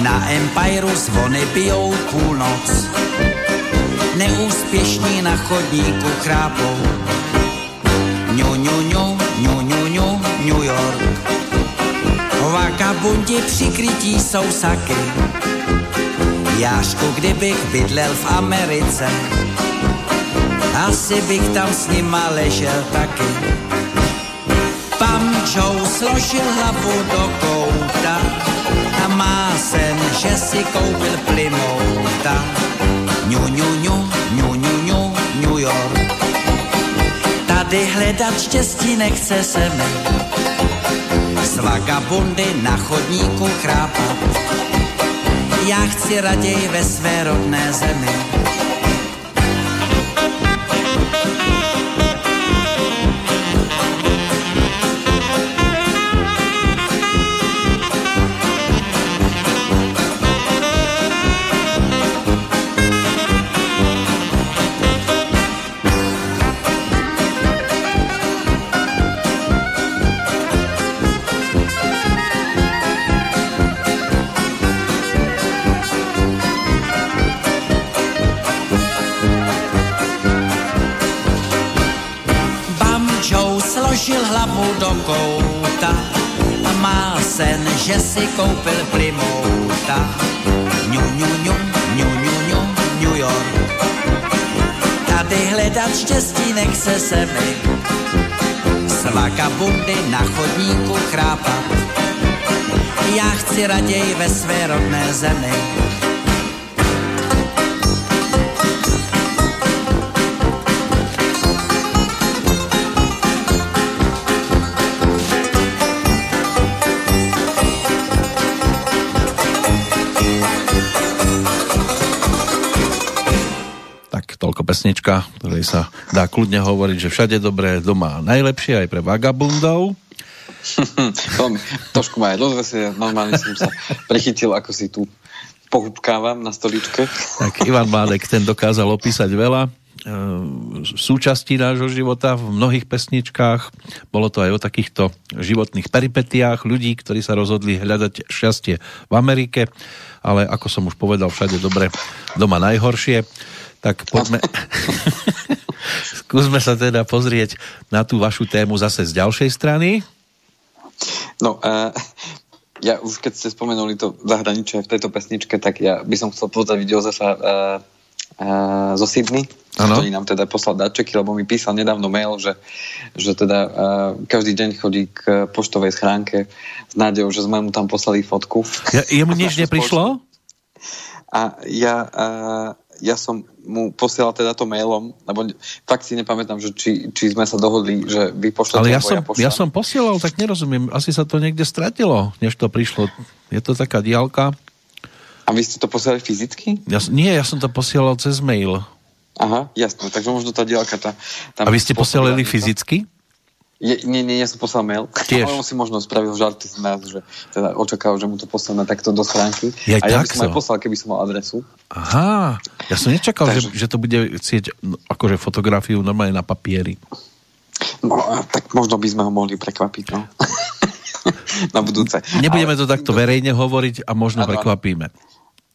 Na Empireu zvony bijou půlnoc, neúspěšní na chodníku chrápou. Ňu, ňu, ňu, ňu, ňu, ňu, New York. Vagabundi přikrytí jsou saky. Jášku, kdybych bydlel v Americe, asi bych tam s nima ležel taky Joe složil hlavu do kouta a má sen, že si koupil plimouta. Ňu, ňu, ňu, ňu, ňu, ňu, New York. Tady hledat štěstí nechce se mi. Z vagabundy na chodníku chrápat. Já chci raději ve své rodné zemi že si koupil primouta. Ňu, ňu, ňu, ňu, ňu, ňu, New York. Tady hledat štěstí nechce se mi. Z vagabundy na chodníku chrápat. Já chci raději ve své rodné zemi pesnička, ktorej sa dá kľudne hovoriť, že všade dobré, doma najlepšie aj pre vagabundov. trošku ma aj rozvesie, normálne som sa prichytil, ako si tu pohúbkávam na stoličke. Tak Ivan Mádek, ten dokázal opísať veľa e, súčastí nášho života v mnohých pesničkách. Bolo to aj o takýchto životných peripetiách ľudí, ktorí sa rozhodli hľadať šťastie v Amerike, ale ako som už povedal, všade dobre, doma najhoršie. Tak poďme... Skúsme sa teda pozrieť na tú vašu tému zase z ďalšej strany. No, uh, ja už keď ste spomenuli to zahraničie v tejto pesničke, tak ja by som chcel pozdraviť Jozefa uh, uh, zo Sydney, ano. ktorý nám teda poslal dáčeky, lebo mi písal nedávno mail, že, že teda uh, každý deň chodí k poštovej schránke s nádejou, že sme mu tam poslali fotku. Ja, jemu nič neprišlo? A ja, uh, ja som mu posielal teda to mailom, lebo fakt si nepamätám, že či, či sme sa dohodli, že vy pošlete, Ale ja som, ja, ja som posielal, tak nerozumiem, asi sa to niekde stratilo, než to prišlo. Je to taká diálka. A vy ste to posielali fyzicky? Ja, nie, ja som to posielal cez mail. Aha, jasno, takže možno tá diálka tá... Tam A vy ste posielali fyzicky? Je, nie, nie, ja som poslal mail. Tiež. Ale on si možno spravil žarty z nás, že teda očakával, že mu to poslal takto do stránky. Ja, a ja by som aj poslal, keby som mal adresu. Aha, ja som nečakal, Takže... že, že to bude chcieť no, akože fotografiu normálne na papieri. No, tak možno by sme ho mohli prekvapiť, no. na budúce. Nebudeme Ale... to takto verejne hovoriť a možno ano, prekvapíme.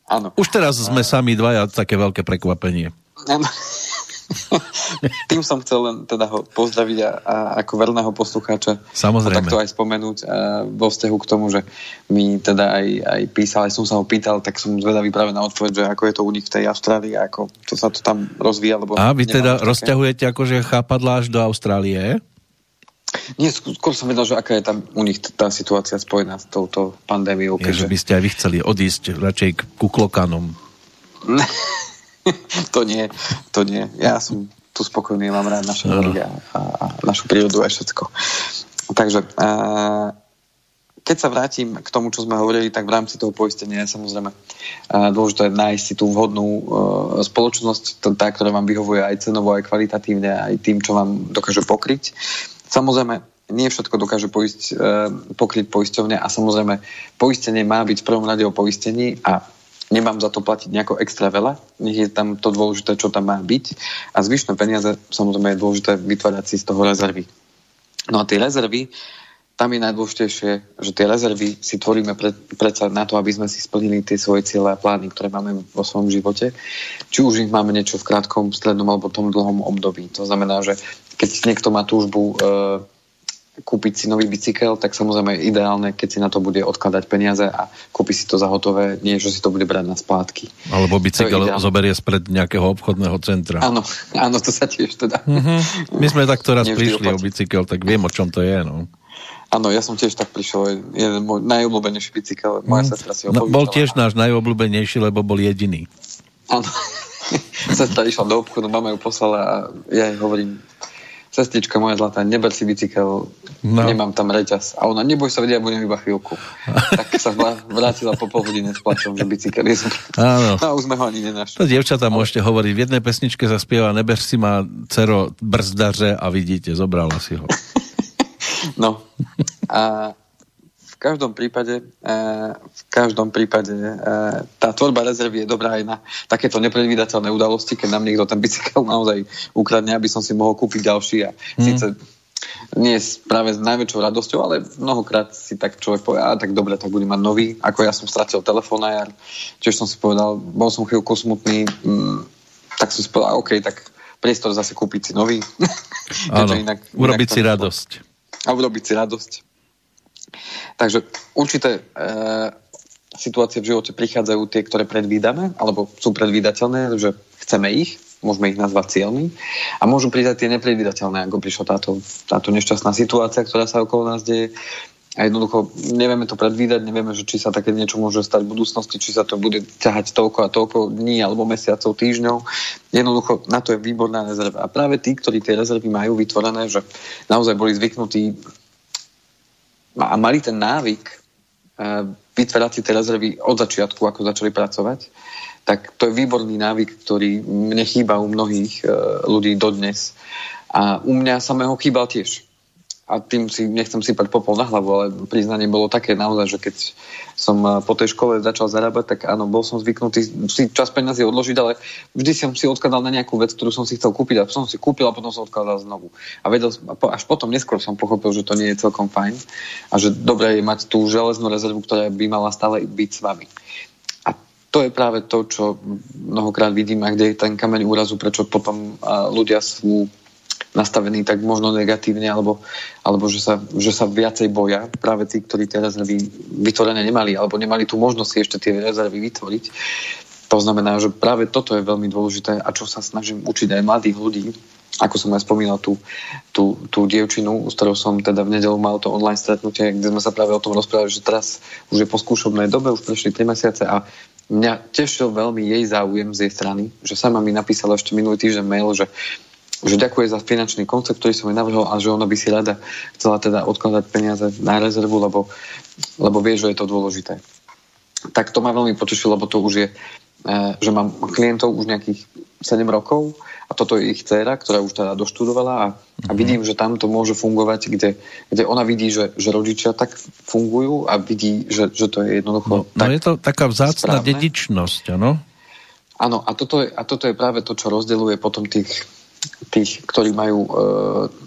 Áno. Už teraz sme sami dvaja také veľké prekvapenie. Áno. Tým som chcel len teda ho pozdraviť a, a ako verného poslucháča Samozrejme. takto aj spomenúť a vo vzťahu k tomu, že mi teda aj, aj písal, aj som sa ho pýtal, tak som zvedavý práve na odpoveď, že ako je to u nich v tej Austrálii, ako to sa to tam rozvíja. Lebo a vy teda také... rozťahujete akože chápadla až do Austrálie? Nie, skôr som vedel, že aká je tam u nich tá situácia spojená s touto pandémiou. Je, že by ste aj vy chceli odísť radšej k kuklokanom. to nie, to nie. Ja som tu spokojný, mám rád naše no. a, a našu prírodu a všetko. Takže a, keď sa vrátim k tomu, čo sme hovorili, tak v rámci toho poistenia je samozrejme dôležité nájsť si tú vhodnú uh, spoločnosť, tá, ktorá vám vyhovuje aj cenovo, aj kvalitatívne, aj tým, čo vám dokáže pokryť. Samozrejme, nie všetko dokáže poistiť, uh, pokryť poisťovne a samozrejme poistenie má byť v prvom rade o poistení a nemám za to platiť nejako extra veľa, nech je tam to dôležité, čo tam má byť a zvyšné peniaze samozrejme je dôležité vytvárať si z toho rezervy. No a tie rezervy, tam je najdôležitejšie, že tie rezervy si tvoríme pre, predsa na to, aby sme si splnili tie svoje cieľe a plány, ktoré máme vo svojom živote. Či už ich máme niečo v krátkom, strednom alebo tom dlhom období. To znamená, že keď niekto má túžbu e, kúpiť si nový bicykel, tak samozrejme je ideálne, keď si na to bude odkladať peniaze a kúpi si to za hotové, nie že si to bude brať na splátky. Alebo bicykel zoberie spred nejakého obchodného centra. Áno, áno, to sa tiež teda. Uh-huh. My sme takto raz prišli o bicykel, tak viem, o čom to je. No. Áno, ja som tiež tak prišiel, jeden môj najobľúbenejší bicykel, moja mm. sestra si ho no, Bol tiež náš najobľúbenejší, lebo bol jediný. Áno. sestra išla do obchodu, mama ju poslala a ja jej hovorím, Cestička moja zlatá, neber si bicykel, no. nemám tam reťaz. A ona, neboj sa, vedia, budem iba chvíľku. tak sa vrátila po pol hodine s plačom, že bicykel je Áno. No, už sme ho ani nenašli. To dievčatá môžete hovoriť. V jednej pesničke sa spieva Neber si ma, cero, brzdaře a vidíte, zobrala si ho. no. A každom prípade, e, v každom prípade e, tá tvorba rezervy je dobrá aj na takéto nepredvídateľné udalosti, keď nám niekto ten bicykel naozaj ukradne, aby som si mohol kúpiť ďalší a mm. síce nie práve s najväčšou radosťou, ale mnohokrát si tak človek povie, a tak dobre, tak budem mať nový, ako ja som stratil telefón na jar, čiže som si povedal, bol som chvíľku smutný, mm, tak som si povedal, OK, tak priestor zase kúpiť si nový. Áno, inak, urobiť inak si radosť. A urobiť si radosť. Takže určité e, situácie v živote prichádzajú tie, ktoré predvídame, alebo sú predvídateľné, že chceme ich, môžeme ich nazvať cieľmi a môžu prísť tie nepredvídateľné, ako prišla táto, táto nešťastná situácia, ktorá sa okolo nás deje. A jednoducho nevieme to predvídať, nevieme, že či sa také niečo môže stať v budúcnosti, či sa to bude ťahať toľko a toľko dní alebo mesiacov, týždňov. Jednoducho na to je výborná rezerva. A práve tí, ktorí tie rezervy majú vytvorené, že naozaj boli zvyknutí a mali ten návyk eh, vytvárať si tie rezervy od začiatku, ako začali pracovať, tak to je výborný návyk, ktorý mne chýba u mnohých eh, ľudí dodnes. A u mňa samého chýbal tiež a tým si nechcem sypať popol na hlavu, ale priznanie bolo také naozaj, že keď som eh, po tej škole začal zarábať, tak áno, bol som zvyknutý si čas peniazy odložiť, ale vždy som si odkladal na nejakú vec, ktorú som si chcel kúpiť a som si kúpil a potom som odkladal znovu. A vedel, až potom neskôr som pochopil, že to nie je celkom fajn a že dobré je mať tú železnú rezervu, ktorá by mala stále byť s vami. A to je práve to, čo mnohokrát vidím a kde je ten kameň úrazu, prečo potom eh, ľudia sú nastavení tak možno negatívne, alebo, alebo že, sa, že sa viacej boja práve tí, ktorí tie rezervy vytvorené nemali, alebo nemali tú možnosť si ešte tie rezervy vytvoriť. To znamená, že práve toto je veľmi dôležité a čo sa snažím učiť aj mladých ľudí, ako som aj spomínal tú, tú, tú dievčinu, s ktorou som teda v nedelu mal to online stretnutie, kde sme sa práve o tom rozprávali, že teraz už je po skúšobnej dobe, už prešli 3 mesiace a mňa tešil veľmi jej záujem z jej strany, že sama mi napísala ešte minulý týždeň mail, že že ďakuje za finančný koncept, ktorý som jej navrhol a že ona by si rada chcela teda odkladať peniaze na rezervu, lebo, lebo vie, že je to dôležité. Tak to ma veľmi potešilo, lebo to už je, e, že mám klientov už nejakých 7 rokov a toto je ich dcera, ktorá už teda doštudovala a, a mhm. vidím, že tam to môže fungovať, kde, kde ona vidí, že, že rodičia tak fungujú a vidí, že, že to je jednoducho No, no je to taká vzácna správne. dedičnosť, áno? Áno, a toto, je, a toto je práve to, čo rozdeluje potom tých, tých ktorí majú e,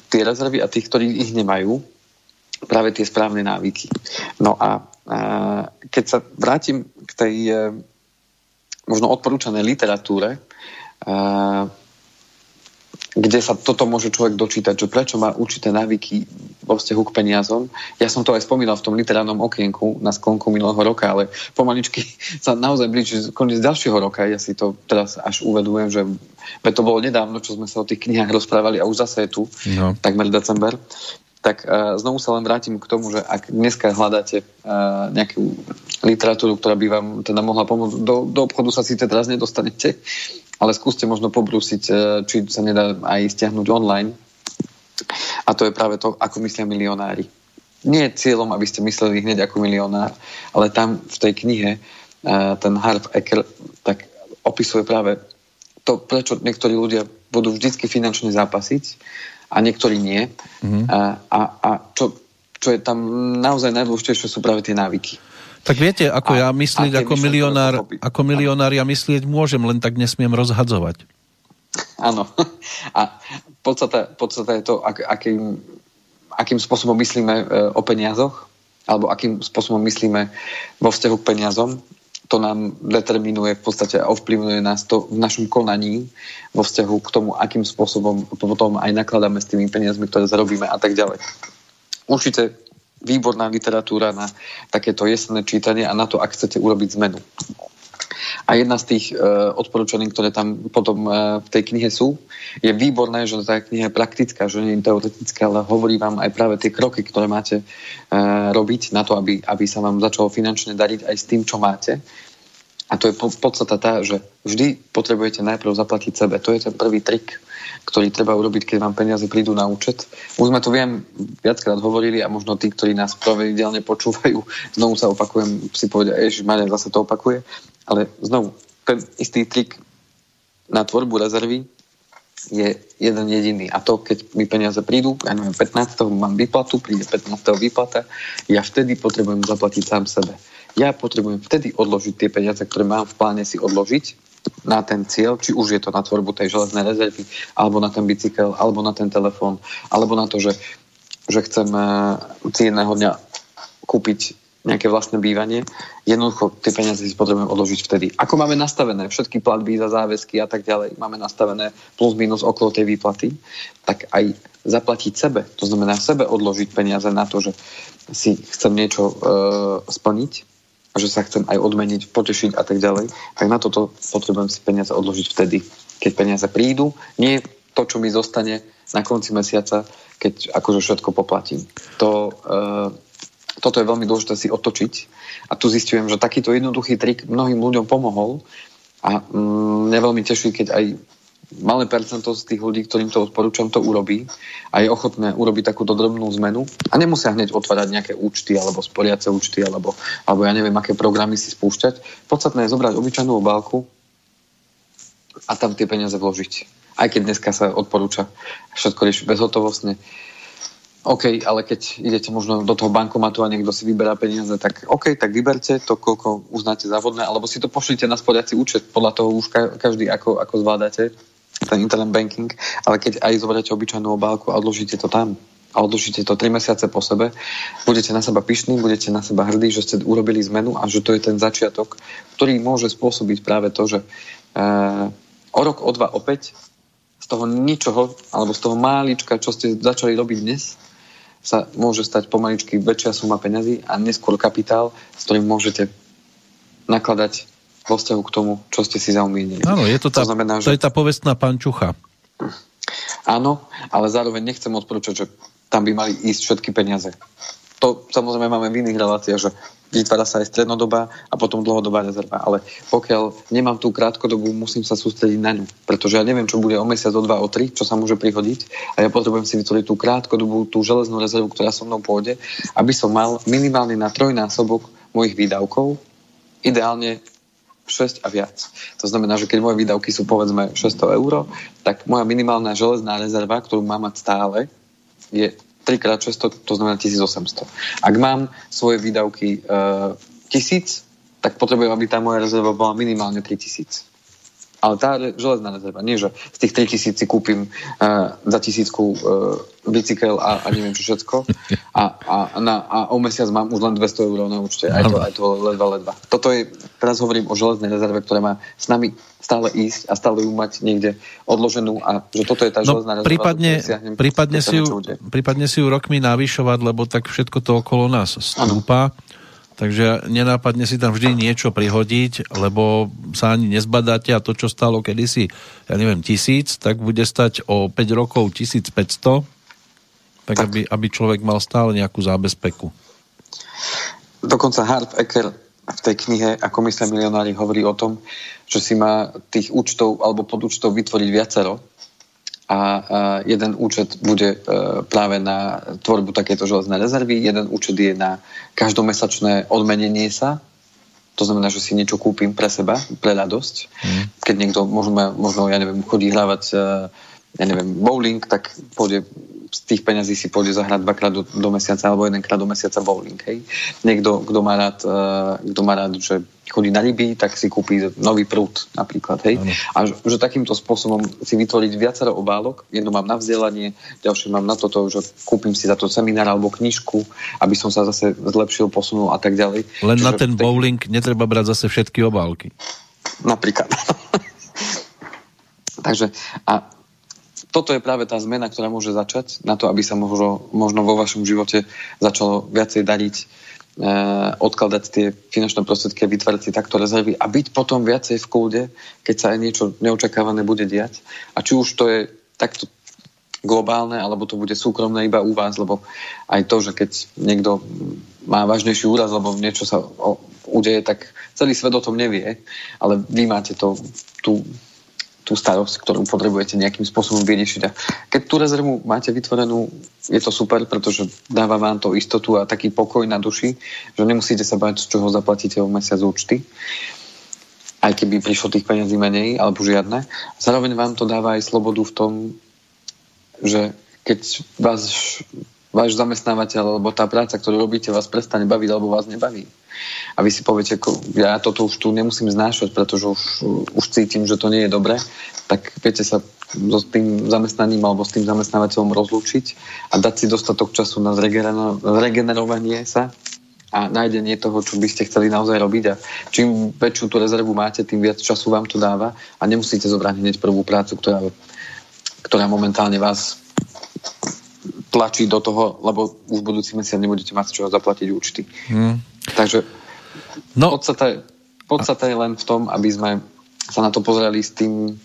tie rezervy a tých, ktorí ich nemajú, práve tie správne návyky. No a e, keď sa vrátim k tej e, možno odporúčanej literatúre, e, kde sa toto môže človek dočítať, že prečo má určité návyky vo vzťahu k peniazom. Ja som to aj spomínal v tom literárnom okienku na sklonku minulého roka, ale pomaličky sa naozaj blíži koniec ďalšieho roka. Ja si to teraz až uvedujem, že to bolo nedávno, čo sme sa o tých knihách rozprávali a už zase je tu, no. takmer december. Tak uh, znovu sa len vrátim k tomu, že ak dneska hľadáte uh, nejakú literatúru, ktorá by vám teda mohla pomôcť, do, do obchodu sa síce teraz nedostanete, ale skúste možno pobrúsiť, e, či sa nedá aj stiahnuť online. A to je práve to, ako myslia milionári. Nie je cieľom, aby ste mysleli hneď ako milionár, ale tam v tej knihe e, ten Harv Eker tak opisuje práve to, prečo niektorí ľudia budú vždycky finančne zápasiť a niektorí nie. Mm-hmm. A, a, a čo, čo je tam naozaj najdôležitejšie sú práve tie návyky. Tak viete, ako a, ja myslieť ako milionár, ako milionár ja myslieť môžem, len tak nesmiem rozhadzovať. Áno. A podstate, podstate je to, ak, akým, akým spôsobom myslíme e, o peniazoch, alebo akým spôsobom myslíme vo vzťahu k peniazom, to nám determinuje v podstate a ovplyvňuje nás to v našom konaní vo vzťahu k tomu, akým spôsobom potom aj nakladáme s tými peniazmi, ktoré zarobíme a tak ďalej. Určite výborná literatúra na takéto jesenné čítanie a na to, ak chcete urobiť zmenu. A jedna z tých e, odporúčaní, ktoré tam potom e, v tej knihe sú, je výborné, že tá kniha je praktická, že nie je teoretická, ale hovorí vám aj práve tie kroky, ktoré máte e, robiť na to, aby, aby sa vám začalo finančne dariť aj s tým, čo máte. A to je podstata tá, že vždy potrebujete najprv zaplatiť sebe. To je ten prvý trik ktorý treba urobiť, keď vám peniaze prídu na účet. Už sme to viem viackrát hovorili a možno tí, ktorí nás pravidelne počúvajú, znovu sa opakujem, si povedia, že Maria zase to opakuje, ale znovu, ten istý trik na tvorbu rezervy je jeden jediný. A to, keď mi peniaze prídu, ja neviem, 15. mám výplatu, príde 15. výplata, ja vtedy potrebujem zaplatiť sám sebe. Ja potrebujem vtedy odložiť tie peniaze, ktoré mám v pláne si odložiť na ten cieľ, či už je to na tvorbu tej železnej rezervy, alebo na ten bicykel, alebo na ten telefón, alebo na to, že, že chcem si jedného dňa kúpiť nejaké vlastné bývanie, jednoducho tie peniaze si potrebujeme odložiť vtedy. Ako máme nastavené všetky platby za záväzky a tak ďalej, máme nastavené plus minus okolo tej výplaty, tak aj zaplatiť sebe, to znamená sebe odložiť peniaze na to, že si chcem niečo e, splniť, že sa chcem aj odmeniť, potešiť a tak ďalej, tak na toto potrebujem si peniaze odložiť vtedy, keď peniaze prídu. Nie to, čo mi zostane na konci mesiaca, keď akože všetko poplatím. To, e, toto je veľmi dôležité si otočiť. A tu zistujem, že takýto jednoduchý trik mnohým ľuďom pomohol a mm, mňa veľmi teší, keď aj malé percento z tých ľudí, ktorým to odporúčam, to urobí a je ochotné urobiť takúto drobnú zmenu a nemusia hneď otvárať nejaké účty alebo sporiace účty alebo, alebo ja neviem, aké programy si spúšťať. Podstatné je zobrať obyčajnú obálku a tam tie peniaze vložiť. Aj keď dneska sa odporúča všetko riešiť bezhotovostne. OK, ale keď idete možno do toho bankomatu a niekto si vyberá peniaze, tak OK, tak vyberte to, koľko uznáte za vhodné, alebo si to pošlite na sporiaci účet, podľa toho už každý ako, ako zvládate ten internet banking, ale keď aj zoberiete obyčajnú obálku a odložíte to tam a odložíte to 3 mesiace po sebe, budete na seba pyšní, budete na seba hrdí, že ste urobili zmenu a že to je ten začiatok, ktorý môže spôsobiť práve to, že e, o rok, o dva, opäť z toho ničoho, alebo z toho málička, čo ste začali robiť dnes, sa môže stať pomaličky väčšia suma peňazí a neskôr kapitál, s ktorým môžete nakladať vo vzťahu k tomu, čo ste si zaumienili. Áno, je to, tá, to, znamená, že... to je tá povestná pančucha. Áno, ale zároveň nechcem odporúčať, že tam by mali ísť všetky peniaze. To samozrejme máme v iných reláciách, že vytvára sa aj strednodobá a potom dlhodobá rezerva. Ale pokiaľ nemám tú krátkodobú, musím sa sústrediť na ňu. Pretože ja neviem, čo bude o mesiac, o dva, o tri, čo sa môže prihodiť. A ja potrebujem si vytvoriť tú krátkodobú, tú železnú rezervu, ktorá so mnou pôjde, aby som mal minimálne na trojnásobok mojich výdavkov, ideálne 6 a viac. To znamená, že keď moje výdavky sú povedzme 600 eur, tak moja minimálna železná rezerva, ktorú mám mať stále, je 3x600, to znamená 1800. Ak mám svoje výdavky e, 1000, tak potrebujem, aby tá moja rezerva bola minimálne 3000. Ale tá železná rezerva, nie že z tých 3000 si kúpim uh, za tisícku uh, bicykel a, a neviem čo všetko a, a, na, a o mesiac mám už len 200 eur na účte. Aj to, aj to ledva, ledva. Toto je, teraz hovorím o železnej rezerve, ktorá má s nami stále ísť a stále ju mať niekde odloženú a že toto je tá no, železná rezerva. Prípadne, prípadne, si ju, prípadne si ju rokmi navyšovať, lebo tak všetko to okolo nás stúpa. Ano Takže nenápadne si tam vždy niečo prihodiť, lebo sa ani nezbadáte a to, čo stalo kedysi, ja neviem, tisíc, tak bude stať o 5 rokov 1500, tak, tak. Aby, aby človek mal stále nejakú zábezpeku. Dokonca Harp Ecker v tej knihe Ako myslia milionári hovorí o tom, že si má tých účtov alebo podúčtov vytvoriť viacero a jeden účet bude e, práve na tvorbu takéto železné rezervy, jeden účet je na každomesačné odmenenie sa, to znamená, že si niečo kúpim pre seba, pre radosť. Mm. Keď niekto možno, možno, ja neviem, chodí hľávať e, ja neviem, bowling, tak pôjde z tých peňazí si pôjde zahrať dvakrát do, do mesiaca alebo jedenkrát do mesiaca bowling. Hej. Niekto, kto má rád, uh, kto má rád, že chodí na ryby, tak si kúpi nový prúd napríklad. Hej. A že, že takýmto spôsobom si vytvoriť viacero obálok, jedno mám na vzdelanie, ďalšie mám na toto, že kúpim si za to seminár alebo knižku, aby som sa zase zlepšil, posunul a tak ďalej. Len Čiže na ten bowling netreba brať zase všetky obálky. Napríklad. Takže a toto je práve tá zmena, ktorá môže začať na to, aby sa možno, možno vo vašom živote začalo viacej dariť, e, odkladať tie finančné prostriedky a vytvárať si takto rezervy a byť potom viacej v kúde, keď sa aj niečo neočakávané bude diať. A či už to je takto globálne, alebo to bude súkromné iba u vás, lebo aj to, že keď niekto má vážnejší úraz, lebo niečo sa udeje, tak celý svet o tom nevie, ale vy máte to, tú tú starosť, ktorú potrebujete nejakým spôsobom vyriešiť. A keď tú rezervu máte vytvorenú, je to super, pretože dáva vám to istotu a taký pokoj na duši, že nemusíte sa bať, z čoho zaplatíte o mesiac účty aj keby prišlo tých peniazí menej alebo žiadne. Zároveň vám to dáva aj slobodu v tom, že keď vás váš zamestnávateľ alebo tá práca, ktorú robíte, vás prestane baviť alebo vás nebaví. A vy si poviete, ja toto už tu nemusím znášať, pretože už, už cítim, že to nie je dobré, tak viete sa so tým zamestnaním alebo s tým zamestnávateľom rozlúčiť a dať si dostatok času na zregenerovanie sa a nájdenie toho, čo by ste chceli naozaj robiť a čím väčšiu tú rezervu máte, tým viac času vám to dáva a nemusíte zobrať hneď prvú prácu, ktorá, ktorá momentálne vás tlačí do toho, lebo už budúci mesiac nebudete mať z čoho zaplatiť účty. Hmm. Takže no. podstata, podstata je len v tom, aby sme sa na to pozerali s tým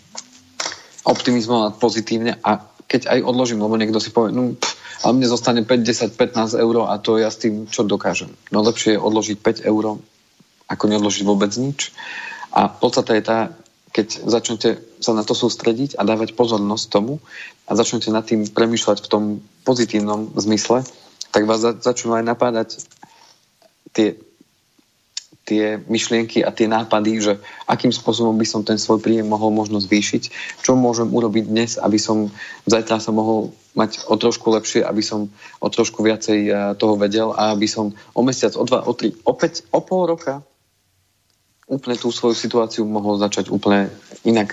optimizmom a pozitívne a keď aj odložím, lebo niekto si povie, no, pff, ale mne zostane 5, 10, 15 eur a to ja s tým čo dokážem. No lepšie je odložiť 5 eur, ako neodložiť vôbec nič. A podstata je tá, keď začnete sa na to sústrediť a dávať pozornosť tomu a začnete nad tým premýšľať v tom pozitívnom zmysle, tak vás začnú aj napádať tie, tie myšlienky a tie nápady, že akým spôsobom by som ten svoj príjem mohol možno zvýšiť, čo môžem urobiť dnes, aby som zajtra sa mohol mať o trošku lepšie, aby som o trošku viacej eh, toho vedel a aby som o mesiac, o dva, o tri, opäť o pol roka úplne tú svoju situáciu mohol začať úplne inak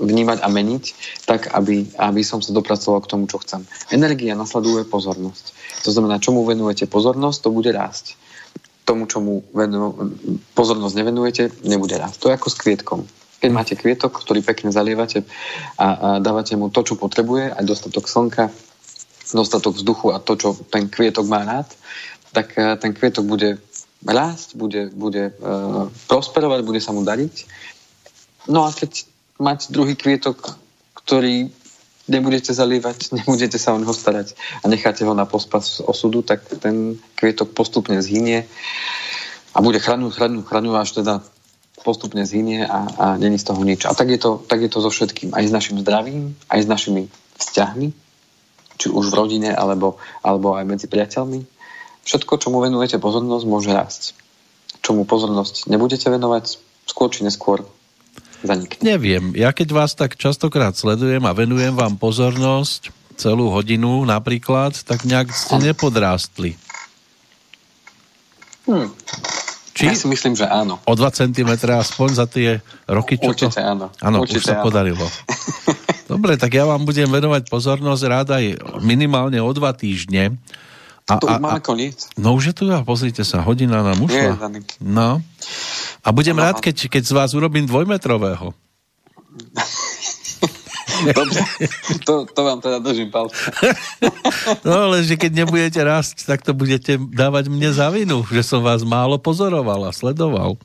vnímať a meniť, tak aby, aby som sa dopracoval k tomu, čo chcem. Energia nasleduje pozornosť. To znamená, čomu venujete pozornosť, to bude rásť. Tomu, čomu venu, pozornosť nevenujete, nebude rásť. To je ako s kvietkom. Keď máte kvietok, ktorý pekne zalievate a, a dávate mu to, čo potrebuje, aj dostatok slnka, dostatok vzduchu a to, čo ten kvietok má rád, tak ten kvietok bude rásť, bude, bude uh, prosperovať, bude sa mu dariť. No a keď mať druhý kvietok, ktorý nebudete zalievať, nebudete sa o neho starať a necháte ho na pospas osudu, tak ten kvietok postupne zhynie a bude chranúť, chranúť, chranúť, až teda postupne zhynie a, a není z toho nič. A tak je, to, tak je to so všetkým. Aj s našim zdravím, aj s našimi vzťahmi, či už v rodine, alebo, alebo aj medzi priateľmi. Všetko, čomu venujete pozornosť, môže rásť. Čomu pozornosť nebudete venovať, skôr či neskôr zanikne. Neviem, ja keď vás tak častokrát sledujem a venujem vám pozornosť, celú hodinu napríklad, tak nejak ste nepodrástli. Hmm. Či? Ja si myslím, že áno. O 2 cm aspoň za tie roky, čo Určite to... áno. Áno, Určite už sa áno. podarilo. Dobre, tak ja vám budem venovať pozornosť rád aj minimálne o dva týždne. A, to a, má koniec. No už je tu, pozrite sa, hodina nám ušla. No. A budem no, rád, keď, keď z vás urobím dvojmetrového. Dobre, to, to vám teda držím palce. No ale že keď nebudete rásť, tak to budete dávať mne za vinu, že som vás málo pozoroval a sledoval.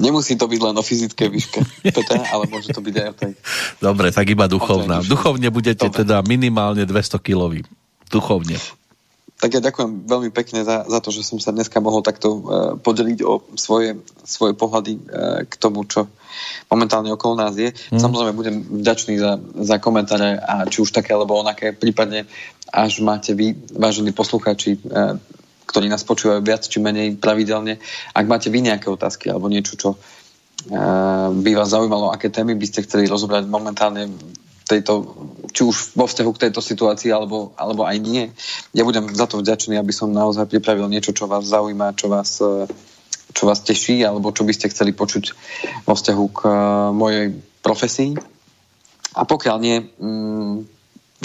Nemusí to byť len o fyzickej výške, Peter, ale môže to byť aj o tej... Dobre, tak iba duchovná. Duchovne budete Dobre. teda minimálne 200 kilový. Duchovne. Tak ja ďakujem veľmi pekne za, za to, že som sa dneska mohol takto uh, podeliť o svoje, svoje pohľady uh, k tomu, čo momentálne okolo nás je. Mm. Samozrejme budem vďačný za, za komentáre a či už také alebo onaké, prípadne až máte vy, vážení posluchači, uh, ktorí nás počúvajú viac či menej pravidelne, ak máte vy nejaké otázky alebo niečo, čo by vás zaujímalo, aké témy by ste chceli rozobrať momentálne tejto, či už vo vzťahu k tejto situácii, alebo, alebo aj nie. Ja budem za to vďačný, aby som naozaj pripravil niečo, čo vás zaujíma, čo vás, e, čo vás teší, alebo čo by ste chceli počuť vo vzťahu k e, mojej profesii. A pokiaľ nie, mm,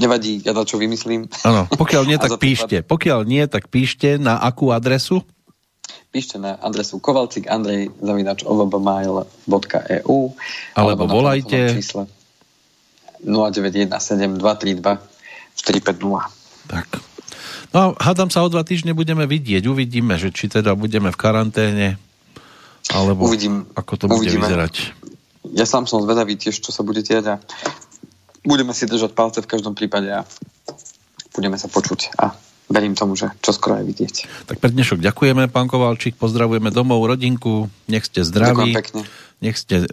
nevadí, ja to čo vymyslím. Áno, pokiaľ nie, tak píšte. Pokiaľ nie, tak píšte na akú adresu? Píšte na adresu kovalcik andrej zavinač Alebo, alebo volajte čísle 0917 232 450. Tak. No a hádam sa o dva týždne budeme vidieť. Uvidíme, že či teda budeme v karanténe, alebo Uvidím, ako to bude uvidíme. vyzerať. Ja sám som zvedavý tiež, čo sa bude diať a budeme si držať palce v každom prípade a budeme sa počuť a verím tomu, že čo skoro aj vidieť. Tak pre dnešok ďakujeme, pán Kovalčík, pozdravujeme domov, rodinku, nech ste zdraví. Nech ste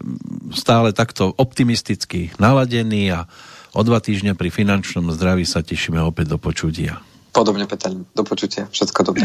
stále takto optimisticky naladení a o dva týždne pri finančnom zdraví sa tešíme opäť do počutia. Podobne, Peter, do počutia. Všetko dobré.